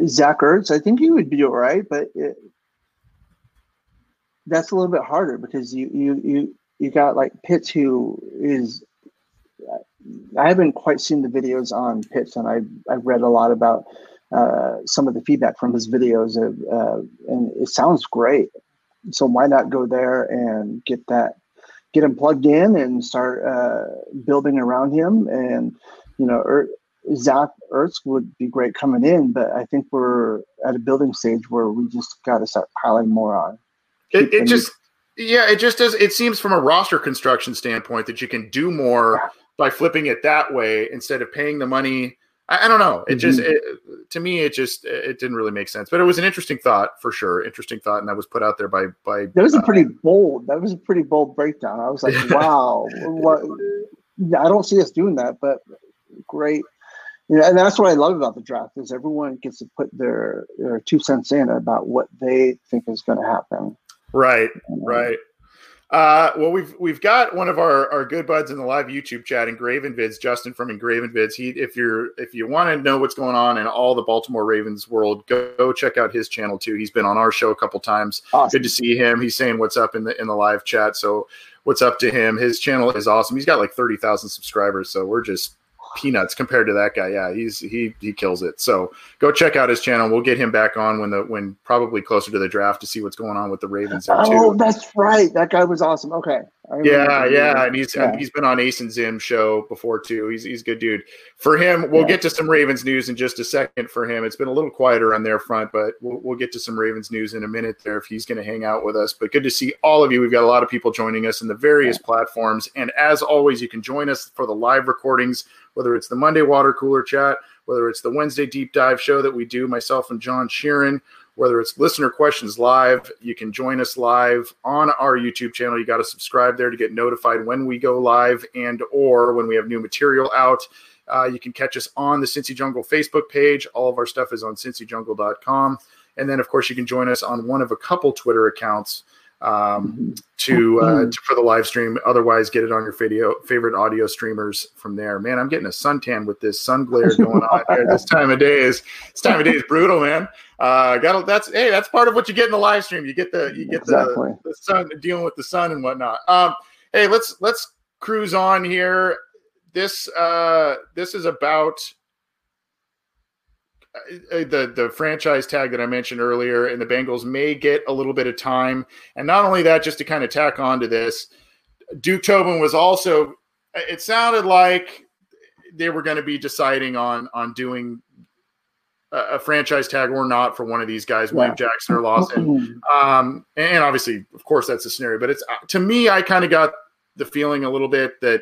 Zach Ertz, I think he would be all right, but it, that's a little bit harder because you you you you got like Pitts who is. I haven't quite seen the videos on Pitts, and I I've read a lot about uh, some of the feedback from his videos, of, uh, and it sounds great. So why not go there and get that, get him plugged in and start uh, building around him? And you know, Zach Ertz would be great coming in, but I think we're at a building stage where we just got to start piling more on. It, it just, yeah, it just does. It seems from a roster construction standpoint that you can do more yeah. by flipping it that way instead of paying the money. I, I don't know. It mm-hmm. just, it, to me, it just, it didn't really make sense. But it was an interesting thought for sure. Interesting thought, and that was put out there by by. That was a pretty uh, bold. That was a pretty bold breakdown. I was like, wow, what? I don't see us doing that, but great you know, and that's what I love about the draft is everyone gets to put their their two cents in about what they think is going to happen. Right, right. Uh, well, we've we've got one of our, our good buds in the live YouTube chat, Engraven Vids, Justin from Engraven Vids. He, if you're if you want to know what's going on in all the Baltimore Ravens world, go, go check out his channel too. He's been on our show a couple times. Awesome. Good to see him. He's saying what's up in the in the live chat. So what's up to him? His channel is awesome. He's got like thirty thousand subscribers. So we're just peanuts compared to that guy. Yeah, he's he he kills it. So go check out his channel. We'll get him back on when the when probably closer to the draft to see what's going on with the Ravens. There oh, that's right. That guy was awesome. Okay. Yeah, yeah, and he's yeah. he's been on Ace and Zim show before too. He's he's a good dude. For him, we'll yeah. get to some Ravens news in just a second. For him, it's been a little quieter on their front, but we'll, we'll get to some Ravens news in a minute there if he's going to hang out with us. But good to see all of you. We've got a lot of people joining us in the various yeah. platforms, and as always, you can join us for the live recordings whether it's the Monday water cooler chat, whether it's the Wednesday deep dive show that we do, myself and John Sheeran, whether it's listener questions live, you can join us live on our YouTube channel. You got to subscribe there to get notified when we go live and or when we have new material out. Uh, you can catch us on the Cincy Jungle Facebook page. All of our stuff is on cincyjungle.com. And then, of course, you can join us on one of a couple Twitter accounts um, to, uh, Mm-hmm. to for the live stream. Otherwise, get it on your video favorite audio streamers from there. Man, I'm getting a suntan with this sun glare going on here. This time of day is this time of day is brutal, man. Uh, got that's hey, that's part of what you get in the live stream. You get the you get Exactly. the, the sun dealing with the sun and whatnot. Um, hey, let's let's cruise on here. This uh, this is about Uh, the the franchise tag that I mentioned earlier, and the Bengals may get a little bit of time. And not only that, just to kind of tack on to this, Duke Tobin was also. It sounded like they were going to be deciding on on doing a, a franchise tag or not for one of these guys, William Jackson or Lawson. Mm-hmm. Um, and obviously, of course, that's a scenario. But it's uh, to me, I kind of got the feeling a little bit that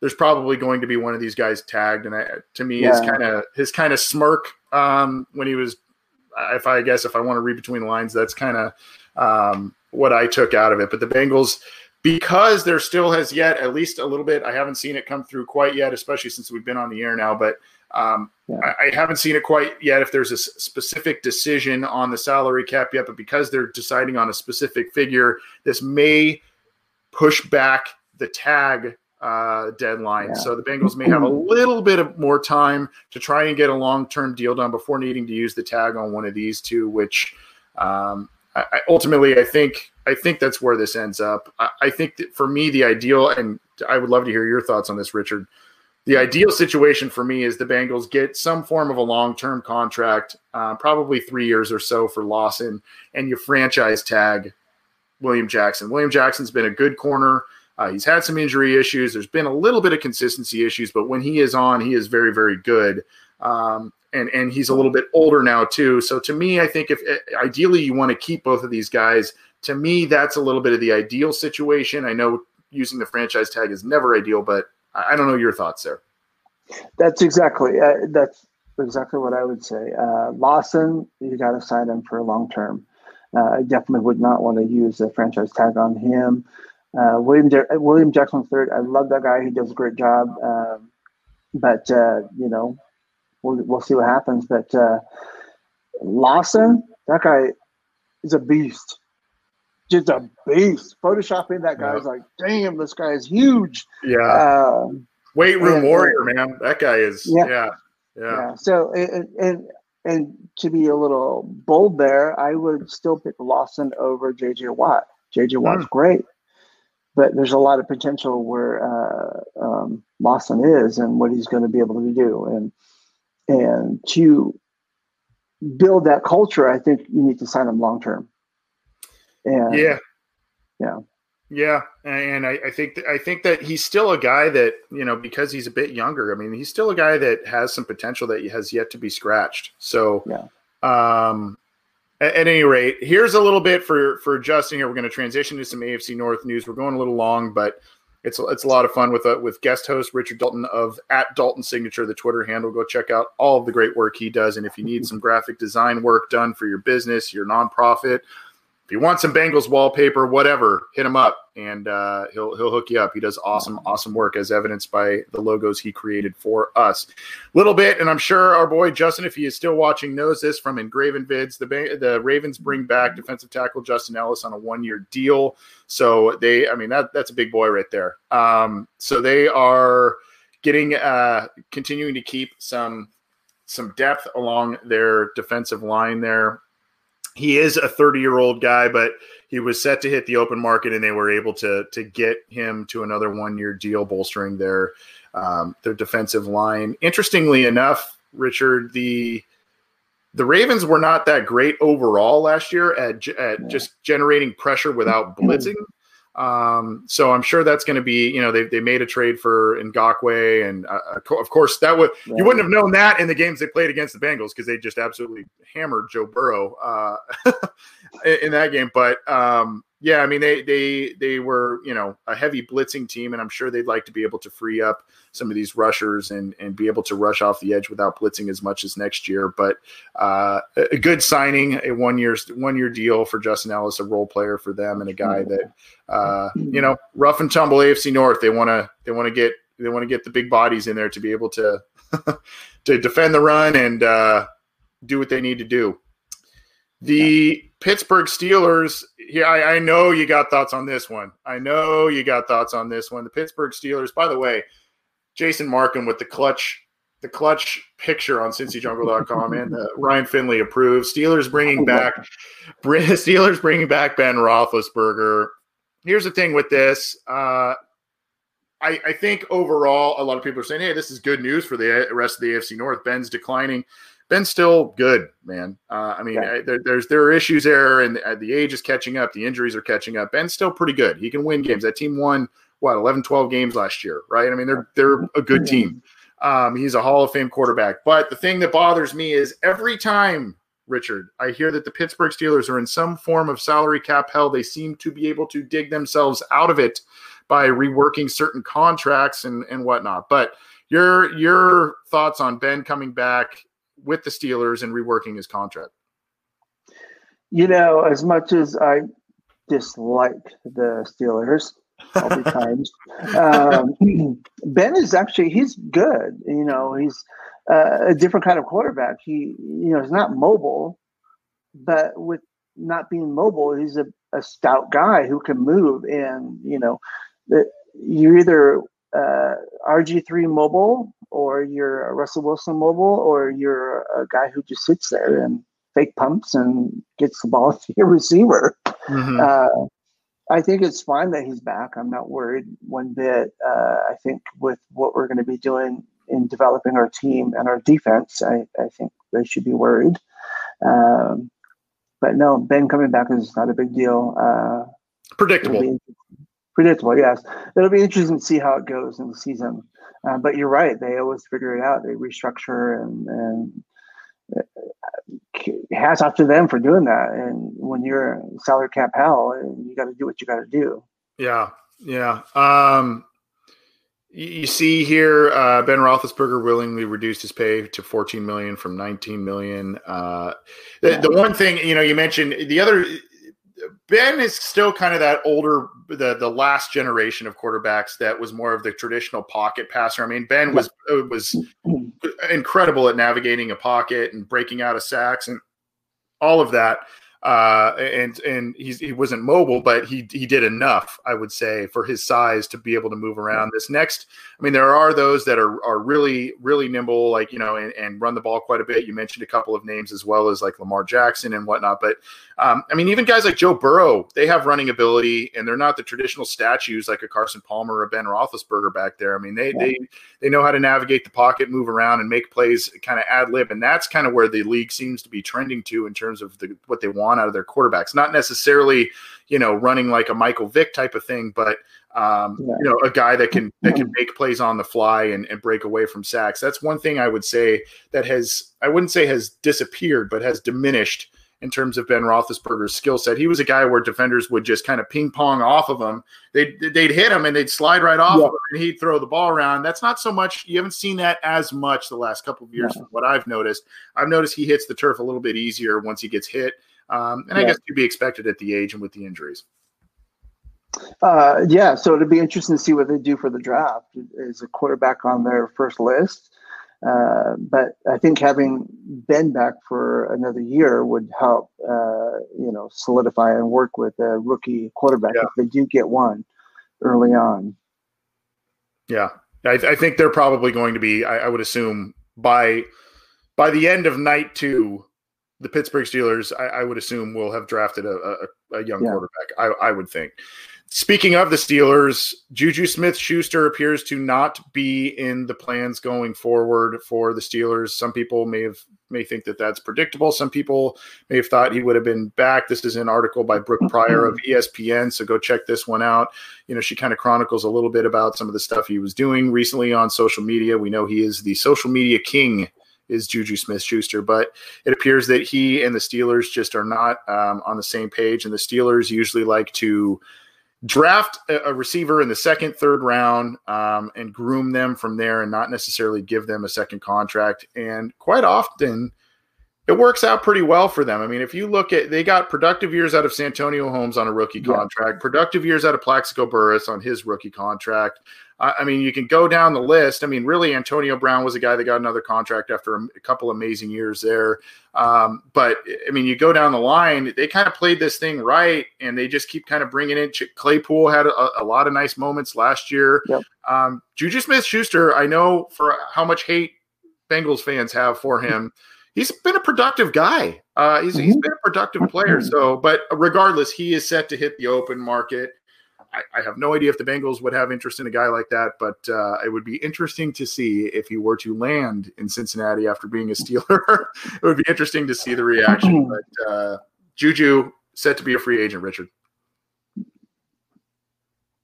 there's probably going to be one of these guys tagged, and I, to me, his kind of his kind of smirk um, when he was, if I guess if I want to read between the lines, that's kind of um, what I took out of it. But the Bengals, because there still has yet at least a little bit, I haven't seen it come through quite yet, especially since we've been on the air now, but. Um, Yeah. I, I haven't seen it quite yet if there's a s- specific decision on the salary cap yet, but because they're deciding on a specific figure, this may push back the tag uh, deadline. Yeah. So the Bengals may have a little bit of more time to try and get a long term deal done before needing to use the tag on one of these two, which um, I, I ultimately I think I think that's where this ends up. I, I think that for me the ideal, and I would love to hear your thoughts on this, Richard. The ideal situation for me is the Bengals get some form of a long term contract, uh, probably three years or so for Lawson, and you franchise tag William Jackson. William Jackson's been a good corner. Uh, he's had some injury issues. There's been a little bit of consistency issues, but when he is on, he is very, very good. Um, and and he's a little bit older now too. So to me, I think if ideally you want to keep both of these guys, to me that's a little bit of the ideal situation. I know using the franchise tag is never ideal, but I don't know your thoughts there. That's exactly uh, that's exactly what I would say. Uh, Lawson, you got to sign him for a long term. Uh, I definitely would not want to use the franchise tag on him. Uh, William Ja- William Jackson third. I love that guy. He does a great job. Um, but uh, you know, we'll we'll see what happens. But uh, Lawson, that guy is a beast. Just a beast. Photoshopping that guy is like, damn, this guy is huge. Yeah, Um, weight room yeah, warrior, man. That guy is. Yeah. Yeah, yeah. Yeah. So and, and and to be a little bold there, I would still pick Lawson over JJ Watt. JJ Watt's great, but there's a lot of potential where uh, um, Lawson is and what he's going to be able to do, and and to build that culture, I think you need to sign him long term. And Yeah. Yeah. Yeah. And I, I think that, I think that he's still a guy that, you know, because he's a bit younger, I mean, he's still a guy that has some potential that has yet to be scratched. So, Yeah. um, at, at any rate, here's a little bit for, for Justin here. We're going to transition to some AFC North news. We're going a little long, but it's, it's a lot of fun with, uh, with guest host Richard Dalton of at Dalton Signature, the Twitter handle. Go check out all of the great work he does. And if you need some graphic design work done for your business, your nonprofit, if you want some Bengals wallpaper, whatever, hit him up and uh, he'll he'll hook you up. He does awesome, awesome work as evidenced by the logos he created for us. Little bit, and I'm sure our boy Justin, if he is still watching, knows this from Engraven Vids. The Ba- the Ravens bring back defensive tackle Justin Ellis on a one year deal. So they, I mean, that that's a big boy right there. Um, so they are getting uh, continuing to keep some some depth along their defensive line there he is a 30 year old guy, but he was set to hit the open market, and they were able to to get him to another one year deal, bolstering their um, their defensive line. Interestingly enough, Richard, the the Ravens were not that great overall last year at, at Yeah. just generating pressure without blitzing. Um, so I'm sure that's going to be, you know, they, they made a trade for Ngakoue, and uh, of course that would you wouldn't have known that in the games they played against the Bengals because they just absolutely hammered Joe Burrow uh, in that game. But um, yeah, I mean they they they were you know a heavy blitzing team, and I'm sure they'd like to be able to free up some of these rushers and and be able to rush off the edge without blitzing as much as next year. But uh, a good signing, a one year one year deal for Justin Ellis, a role player for them, and a guy that uh, you know rough and tumble AFC North. They want to they want to get they want to get the big bodies in there to be able to to defend the run and uh, do what they need to do. The yeah. Pittsburgh Steelers. Yeah, I, I, know you got thoughts on this one. I know you got thoughts on this one. The Pittsburgh Steelers. By the way, Jason Markham with the clutch, the clutch picture on CincyJungle.com and uh, Ryan Finley approves. Steelers bringing back, Steelers bringing back Ben Roethlisberger. Here's the thing with this. Uh, I, I think overall, a lot of people are saying, "Hey, this is good news for the rest of the AFC North." Ben's declining. Ben's still good, man. Uh, I mean, yeah. there, there's there are issues there, and the, the age is catching up. The injuries are catching up. Ben's still pretty good. He can win games. That team won what 11, 12 games last year, right? I mean, they're they're a good team. Um, he's a Hall of Fame quarterback. But the thing that bothers me is every time, Richard, I hear that the Pittsburgh Steelers are in some form of salary cap hell. They seem to be able to dig themselves out of it by reworking certain contracts and, and whatnot. But your your thoughts on Ben coming back with the Steelers and reworking his contract? You know, as much as I dislike the Steelers all the times, um, Ben is actually he's good. You know, he's uh, a different kind of quarterback. He you know he's not mobile, but with not being mobile, he's a, a stout guy who can move. And you know, you're either uh, RG3 mobile or you're a Russell Wilson mobile or you're a guy who just sits there and fake pumps and gets the ball to your receiver. Mm-hmm. Uh, I think it's fine that he's back. I'm not worried one bit. Uh, I think with what we're going to be doing in developing our team and our defense, I, I think they should be worried. Um, but no, Ben coming back is not a big deal. Uh, Predictable predictable. Yes, it'll be interesting to see how it goes in the season. Uh, but you're right; they always figure it out. They restructure and and uh, hats off to them for doing that. And when you're salary cap hell, you got to do what you got to do. Yeah, yeah. Um, you see here, uh, Ben Roethlisberger willingly reduced his pay to 14 million from 19 million. Uh, the, the one thing you know, you mentioned the other Ben is still kind of that older, the the last generation of quarterbacks that was more of the traditional pocket passer. I mean, Ben was uh, was incredible at navigating a pocket and breaking out of sacks and all of that uh, and and he's, he wasn't mobile, but he he did enough, I would say, for his size to be able to move around. This next, I mean, there are those that are are really really nimble, like you know, and, and run the ball quite a bit. You mentioned a couple of names as well as like Lamar Jackson and whatnot, but um, I mean, even guys like Joe Burrow, they have running ability, and they're not the traditional statues like a Carson Palmer or a Ben Roethlisberger back there. I mean, they yeah. they they know how to navigate the pocket, move around, and make plays kind of ad lib, and that's kind of where the league seems to be trending to in terms of the what they want want out of their quarterbacks. Not necessarily, you know, running like a Michael Vick type of thing, but um, yeah. you know, a guy that can that can make plays on the fly and, and break away from sacks. That's one thing I would say that has I wouldn't say has disappeared, but has diminished in terms of Ben Roethlisberger's skill set. He was a guy where defenders would just kind of ping pong off of him. They'd, they'd hit him and they'd slide right off yeah. of him and he'd throw the ball around. That's not so much. You haven't seen that as much the last couple of years, from what I've noticed. I've noticed he hits the turf a little bit easier once he gets hit. Um, and yeah. I guess to be expected at the age and with the injuries. Uh, yeah, so it'd be interesting to see what they do for the draft. Is a quarterback on their first list? Uh, but I think having Ben back for another year would help, uh, you know, solidify and work with a rookie quarterback yeah. if they do get one early on. Yeah, I, I think they're probably going to be. I, I would assume by by the end of night two, the Pittsburgh Steelers, I, I, would assume, will have drafted a, a, a young yeah. quarterback. I, I, would think. Speaking of the Steelers, Juju Smith Schuster appears to not be in the plans going forward for the Steelers. Some people may have may think that that's predictable. Some people may have thought he would have been back. This is an article by Brooke Pryor of ESPN, so go check this one out. You know, she kind of chronicles a little bit about some of the stuff he was doing recently on social media. We know he is the social media king is Juju Smith Schuster. But it appears that he and the Steelers just are not um, on the same page. And the Steelers usually like to draft a, receiver in the second, third round um, and groom them from there and not necessarily give them a second contract. And quite often, it works out pretty well for them. I mean, if you look at, they got productive years out of Santonio Holmes on a rookie Yeah. contract, productive years out of Plaxico Burress on his rookie contract. I mean, you can go down the list. I mean, really, Antonio Brown was a guy that got another contract after a, couple amazing years there. Um, but I mean, you go down the line, they kind of played this thing right, and they just keep kind of bringing in. Claypool had a, a lot of nice moments last year. Yep. Um, Juju Smith Schuster, I know for how much hate Bengals fans have for him. He's been a productive guy. Uh, he's, he's Mhm. been a productive player. So, but regardless, he is set to hit the open market. I, I have no idea if the Bengals would have interest in a guy like that, but uh, it would be interesting to see if he were to land in Cincinnati after being a Steeler. it would be interesting to see the reaction. But uh, Juju set to be a free agent, Richard.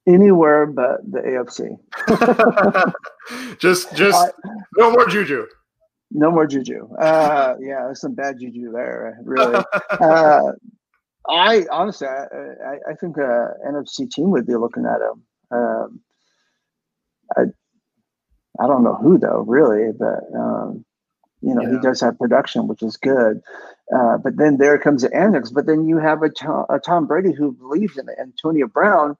Anywhere but the AFC. just, just I- no more Juju. No more juju. Uh, yeah, there's some bad juju there, really. Uh, I honestly, I, I, I think a NFC team would be looking at him. Um, I, I don't know who though, really, but um, you know, Yeah. he does have production, which is good. Uh, but then there comes the annex. But then you have a Tom, a Tom Brady who believes in Antonio Brown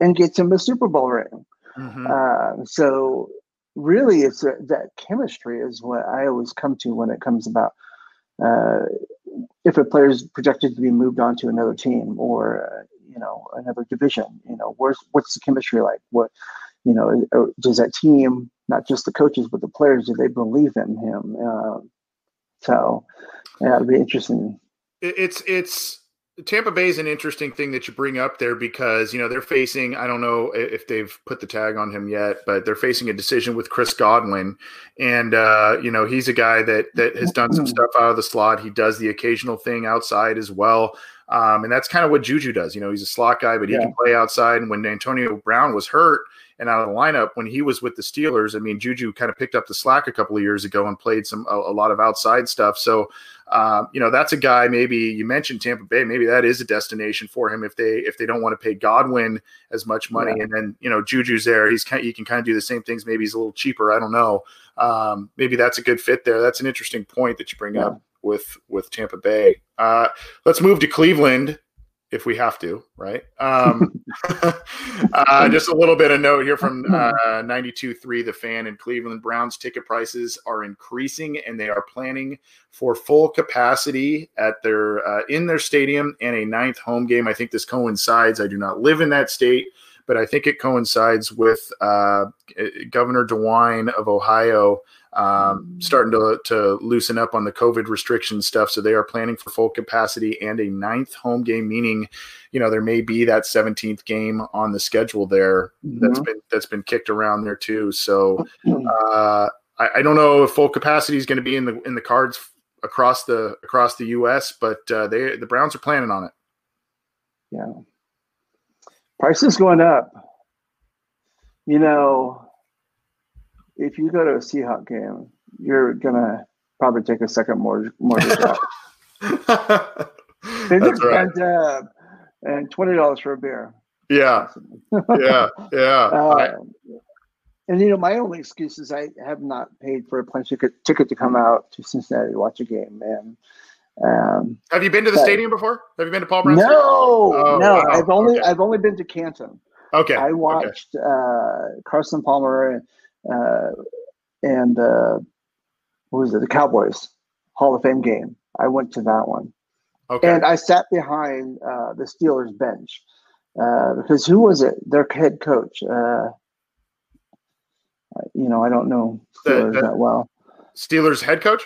and gets him a Super Bowl ring. Mhm. Uh, so really, it's a, that chemistry is what I always come to when it comes about uh, if a player is projected to be moved on to another team or uh, you know another division. You know, where's what's the chemistry like? What you know uh, does that team, not just the coaches but the players, do they believe in him? Um, so yeah, it'd be interesting. It's it's Tampa Bay is an interesting thing that you bring up there because you know they're facing I don't know if they've put the tag on him yet, but they're facing a decision with Chris Godwin, and uh, you know he's a guy that that has done some stuff out of the slot. He does the occasional thing outside as well, um, and that's kind of what Juju does. You know he's a slot guy, but he Yeah. can play outside. And when Antonio Brown was hurt and out of the lineup when he was with the Steelers, I mean Juju kind of picked up the slack a couple of years ago and played some a, a lot of outside stuff. So um, you know, that's a guy. Maybe you mentioned Tampa Bay. Maybe that is a destination for him if they if they don't want to pay Godwin as much money, Yeah. and then you know Juju's there. He's kind. He can kind of do the same things. Maybe he's a little cheaper. I don't know. Um, maybe that's a good fit there. That's an interesting point that you bring Yeah. up with with Tampa Bay. Uh, let's move to Cleveland if we have to, right? Um, uh, just a little bit of note here from uh, 92.3 The Fan in Cleveland. Browns ticket prices are increasing, and they are planning for full capacity at their uh, in their stadium and a ninth home game. I think this coincides. I do not live in that state, but I think it coincides with uh, Governor DeWine of Ohio um, starting to, to loosen up on the COVID restriction stuff. So they are planning for full capacity and a ninth home game, meaning, you know, there may be that 17th game on the schedule there that's been that's been kicked around there too. So uh, I, I don't know if full capacity is going to be in the in the cards across the across the U.S., but uh, they the Browns are planning on it. Yeah. Prices going up. You know, if you go to a Seahawk game, you're gonna probably take a second mortgage mortgage out. They That's right. and, uh, and twenty dollars for a beer. Yeah, yeah, yeah. I- Uh, and you know, my only excuse is I have not paid for a plane ticket ticket to come out to Cincinnati to watch a game, man. Um, have you been to the but- stadium before? Have you been to Paul no, Brown? Stadium? Oh, no, wow. I've only Okay. I've only been to Canton. Okay. I okay. watched uh, Carson Palmer uh, and uh, what was it? The Cowboys Hall of Fame game. I went to that one, Okay. and I sat behind uh, the Steelers bench uh, because who was it? Their head coach. Uh, you know, I don't know Steelers the- that well. Steelers head coach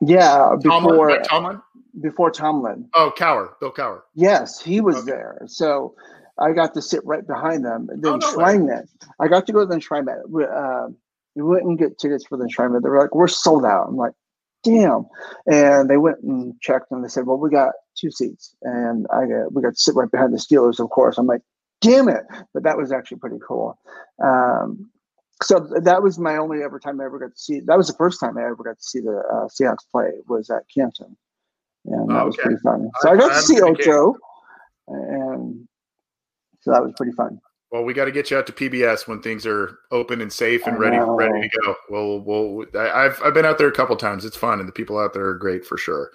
Yeah, Tomlin. before Mike Tomlin. before Tomlin. Oh, Cowher. Bill Cowher. Yes, he was Okay. there. So I got to sit right behind them. And then Oh, no. Enshrinement. I got to go to the Enshrinement. We, uh, we wouldn't get tickets for the Enshrinement. They were like, we're sold out. I'm like, damn. And they went and checked and they said, well, we got two seats. And I got, we got to sit right behind the Steelers, of course. I'm like, damn it. But that was actually pretty cool. Um, so that was my only ever time I ever got to see. That was the first time I ever got to see the uh, Seahawks play. Was at Canton, and that was Okay. pretty fun. So I- I got I to see haven't been to Ocho, and so that was pretty fun. Well, we got to get you out to PBS when things are open and safe and ready ready to go. We'll, we'll. I've I've been out there a couple times. It's fun, and the people out there are great for sure.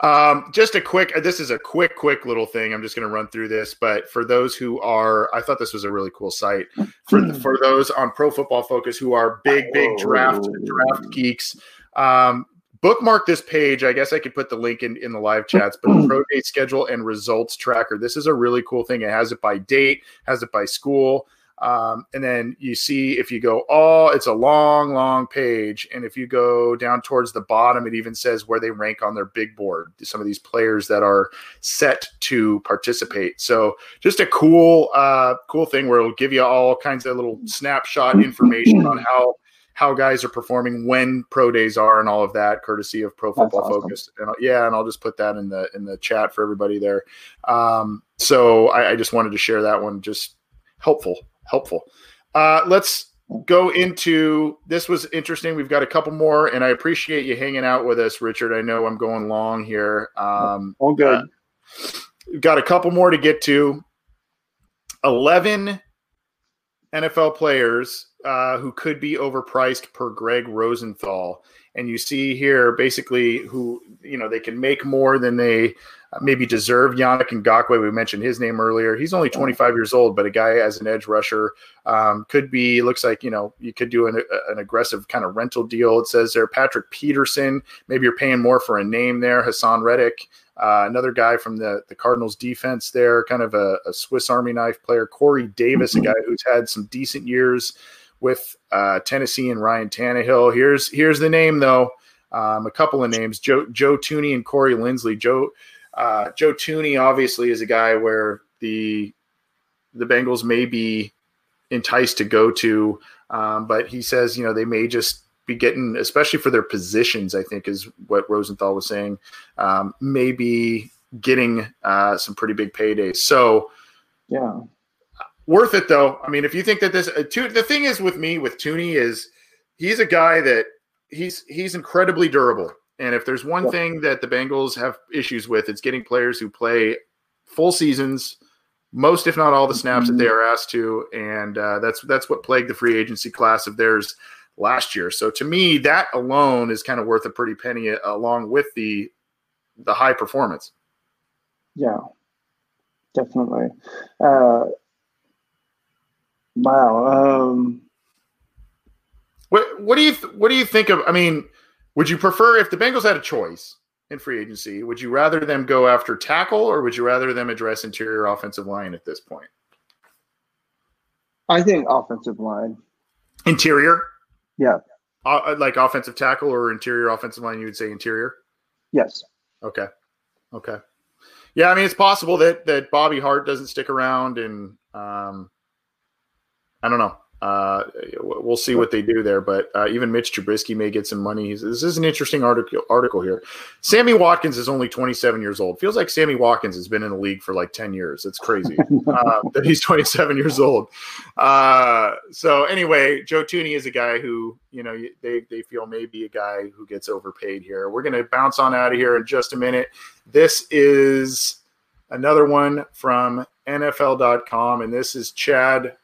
Um, just a quick. This is a quick, quick little thing. I'm just going to run through this, but for those who are, I thought this was a really cool site. For for those on Pro Football Focus who are big, big draft draft geeks, um, bookmark this page. I guess I could put the link in, in the live chats, but the pro day schedule and results tracker. This is a really cool thing. It has it by date, has it by school. Um, and then you see if you go all, it's a long, long page. And if you go down towards the bottom, it even says where they rank on their big board. Some of these players that are set to participate. So just a cool, uh, cool thing where it'll give you all kinds of little snapshot information on how how guys are performing when pro days are and all of that courtesy of pro football awesome. focus. And yeah and i'll just put that in the in the chat for everybody there. Um, so I, I, just wanted to share that one just helpful helpful. Uh, let's go into this was interesting. We've got a couple more and i appreciate you hanging out with us richard. I know i'm going long here. Um, all good. uh, we've got a couple more to get to. 11 nfl players uh, who could be overpriced per Greg Rosenthal. And you see here basically who, you know, they can make more than they maybe deserve. Yannick Ngakoue, we mentioned his name earlier. He's only 25 years old, but a guy as an edge rusher um, could be, looks like, you know, you could do an, an aggressive kind of rental deal. It says there, Patrick Peterson, maybe you're paying more for a name there. Haason Reddick, uh, another guy from the, the Cardinals defense there, kind of a, a Swiss Army knife player. Corey Davis, a guy who's had some decent years with uh, Tennessee and Ryan Tannehill. Here's here's the name though. Um, a couple of names: Joe Joe Thuney and Corey Linsley. Joe uh, Joe Thuney obviously is a guy where the the Bengals may be enticed to go to, um, but he says you know they may just be getting, especially for their positions. I think is what Rosenthal was saying. Um, maybe getting uh, some pretty big paydays. So yeah, Worth it though. I mean, if you think that this, uh, the thing is with me with Thuney is he's a guy that he's he's incredibly durable. And if there's one thing that the Bengals have issues with, it's getting players who play full seasons, most if not all the snaps mm-hmm. that they are asked to, and uh, that's that's what plagued the free agency class of theirs last year. So to me, that alone is kind of worth a pretty penny, uh, along with the the high performance. Yeah, definitely. Uh, Wow. Um, what what do you th- what do you think of? I mean, would you prefer if the Bengals had a choice in free agency? Would you rather them go after tackle, or would you rather them address interior offensive line at this point? I think offensive line. Interior. Yeah. Uh, uh like offensive tackle or interior offensive line, you would say interior. Yes. Okay. Okay. Yeah, I mean it's possible that that Bobby Hart doesn't stick around and um, I don't know. Uh, we'll see what they do there, but uh, even Mitch Trubisky may get some money. This is an interesting article article here. Sammy Watkins is only 27 years old. Feels like Sammy Watkins has been in the league for like 10 years. It's crazy uh, that he's 27 years old. Uh, so anyway, Joe Thuney is a guy who you know they they feel may be a guy who gets overpaid here. We're going to bounce on out of here in just a minute. This is another one from NFL.com, and this is Chad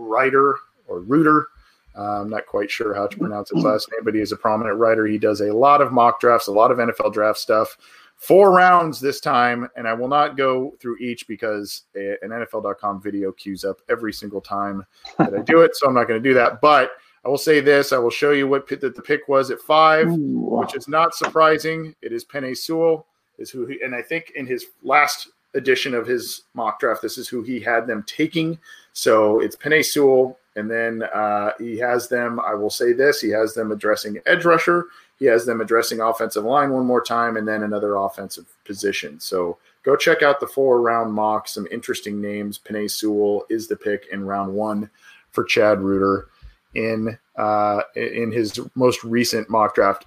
writer or Reuter. Uh, I'm not quite sure how to pronounce his last name, but he is a prominent writer. He does a lot of mock drafts, a lot of NFL draft stuff. Four rounds this time, and I will not go through each because a, an NFL.com video queues up every single time that I do it. So I'm not going to do that. But I will say this: I will show you what that the pick was at five, which is not surprising. It is Penei Sewell, is who he, and I think in his last edition of his mock draft, this is who he had them taking. So it's Penei Sewell, and then uh, he has them. I will say this: he has them addressing edge rusher. He has them addressing offensive line one more time, and then another offensive position. So go check out the four round mock. Some interesting names. Penei Sewell is the pick in round one for Chad Reuter in uh, in his most recent mock draft.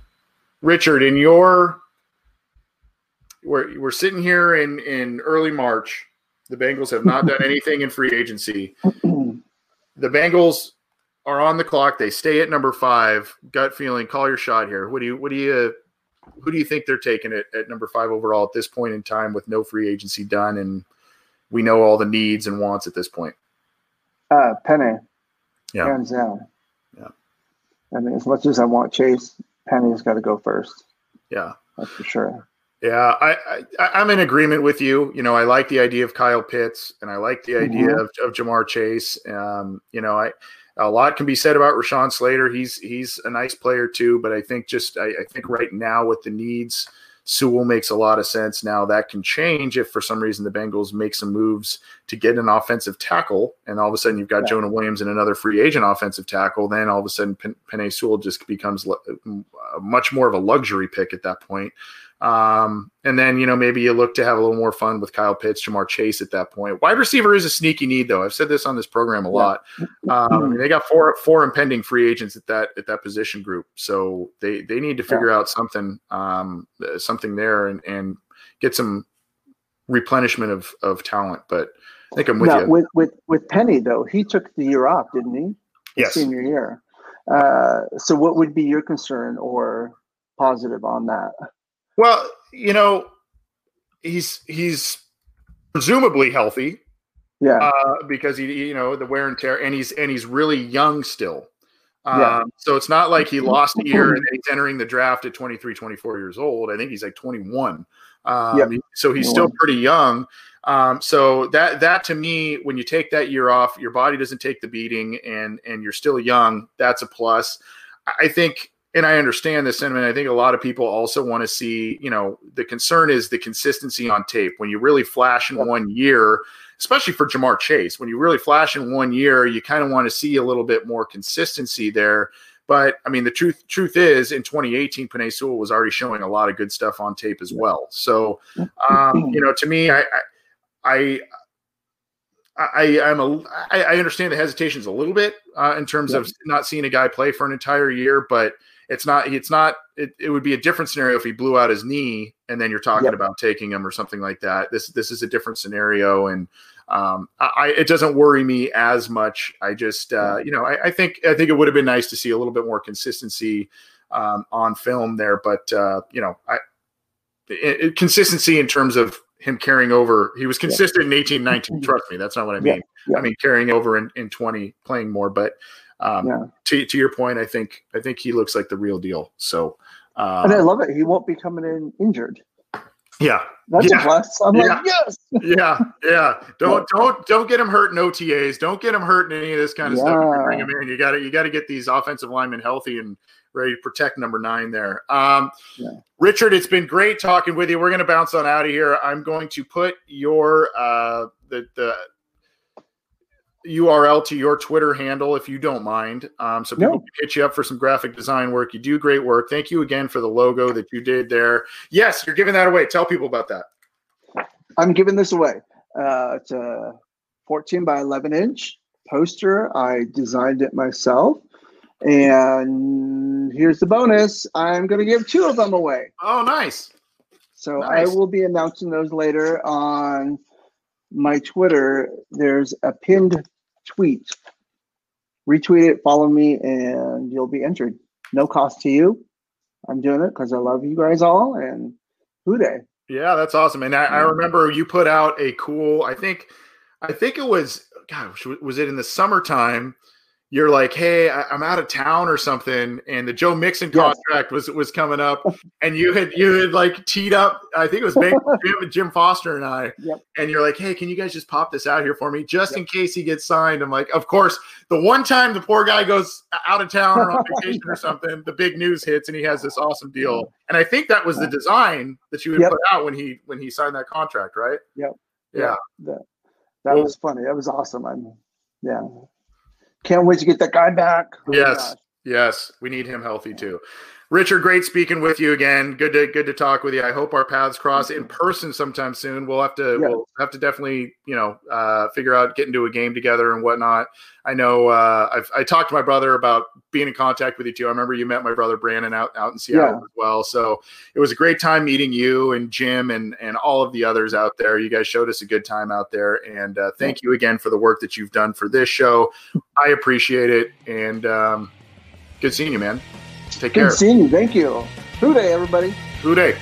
Richard, in your we're we're sitting here in in early March. The Bengals have not done anything in free agency. The Bengals are on the clock. They stay at number five. Gut feeling. Call your shot here. What do you what do you who do you think they're taking it at number five overall at this point in time with no free agency done and we know all the needs and wants at this point? Uh, Penny. Yeah. Hands down. Yeah. I mean, as much as I want Chase, Penny's got to go first. Yeah. That's for sure. Yeah, I, I I'm in agreement with you. You know, I like the idea of Kyle Pitts, and I like the idea Mhm. of, of Ja'Marr Chase. Um, you know, I a lot can be said about Rashawn Slater. He's he's a nice player too, but I think just I, I think right now with the needs, Sewell makes a lot of sense. Now that can change if for some reason the Bengals make some moves to get an offensive tackle, and all of a sudden you've got Yeah. Jonah Williams and another free agent offensive tackle. Then all of a sudden Penei Sewell just becomes much more of a luxury pick at that point. Um, and then, you know, maybe you look to have a little more fun with Kyle Pitts, Ja'Marr Chase at that point. Wide receiver is a sneaky need, though. I've said this on this program a lot. Um, they got four four impending free agents at that at that position group, so they they need to figure out something um, uh, something there and and get some replenishment of of talent. But I think I'm with now, you. with with with Penny though, he took the year off, didn't he? His Yes. Senior year. Uh, so, what would be your concern or positive on that? Well, you know, he's he's presumably healthy. Yeah. uh, because he, you know, the wear and tear, and he's and he's really young still. Um, Yeah. So it's not like he lost a year and he's entering the draft at 23, 24 years old. I think he's like 21. Um, Yep. So he's still pretty young. Um, so that that to me, when you take that year off, your body doesn't take the beating, and and you're still young. That's a plus. I I think, and I understand the sentiment. I think a lot of people also want to see. You know, the concern is the consistency on tape. When you really flash in one year, especially for Ja'Marr Chase, when you really flash in one year, you kind of want to see a little bit more consistency there. But I mean, the truth truth is, in 2018, Penei Sewell was already showing a lot of good stuff on tape as well. So, um, you know, to me, I, I, I, I I'm a, I, I understand the hesitations a little bit uh, in terms of not seeing a guy play for an entire year, but it's not, it's not, it, it would be a different scenario if he blew out his knee and then you're talking Yep. about taking him or something like that. This, this is a different scenario. And, um, I, I- it doesn't worry me as much. I just, uh, you know, I, I think, I think it would have been nice to see a little bit more consistency, um, on film there, but, uh, you know, I, it, it- consistency in terms of him carrying over. He was consistent in eighteen nineteen. Trust me, that's not what I Yeah, mean. yeah. I mean carrying over in, in 20, playing more. But um, Yeah. to, to your point, I think I think he looks like the real deal. So uh, and I love it. He won't be coming in injured. yeah, That's Yeah. a plus. I'm Yeah. like, yes. yeah, yeah. Don't don't don't get him hurt in OTAs. Don't get him hurt in any of this kind of stuff. You bring him in, you got to you got to get these offensive linemen healthy and ready to protect number nine there. Um, Yeah. Richard, it's been great talking with you. We're going to bounce on out of here. I'm going to put your uh, the the URL to your Twitter handle if you don't mind, um, so people No. can hit you up for some graphic design work. You do great work. Thank you again for the logo that you did there. Yes, you're giving that away. Tell people about that. I'm giving this away. Uh, it's a 14 by 11 inch poster. I designed it myself. And here's the bonus I'm going to give two of them away. Oh, nice. So Nice. I will be announcing those later on my Twitter. There's a pinned tweet. Retweet it, follow me, and you'll be entered. No cost to you. I'm doing it because I love you guys all and Who Dey. Yeah, that's awesome. And I, I mm. remember you put out a cool. I think, I think it was. Gosh, was it in the summertime? You're like, hey, I, I'm out of town or something, and the Joe Mixon Yes. contract was was coming up, and you had you had like teed up. I think it was Jim, Jim Foster and I, Yep. and you're like, hey, can you guys just pop this out here for me, just in case he gets signed? I'm like, of course. The one time the poor guy goes out of town or on vacation or something, the big news hits, and he has this awesome deal. And I think that was the design that you would Yep. put out when he when he signed that contract, right? Yep. Yeah. That, that Well- was funny. That was awesome. I'm, yeah. Can't wait to get that guy back. Oh Yes. Yes, we need him healthy too. Richard, great speaking with you again. Good to good to talk with you. I hope our paths cross in person sometime soon. We'll have to Yeah. we'll have to definitely you know uh, figure out getting to a game together and whatnot. I know uh, I've I talked to my brother about being in contact with you too. I remember you met my brother Brandon out out in Seattle Yeah. as well. So it was a great time meeting you and Jim and and all of the others out there. You guys showed us a good time out there, and uh, thank you again for the work that you've done for this show. I appreciate it, and um, good seeing you, man. Take care. Good seeing you. Thank you. Who Dey, everybody? Who Dey?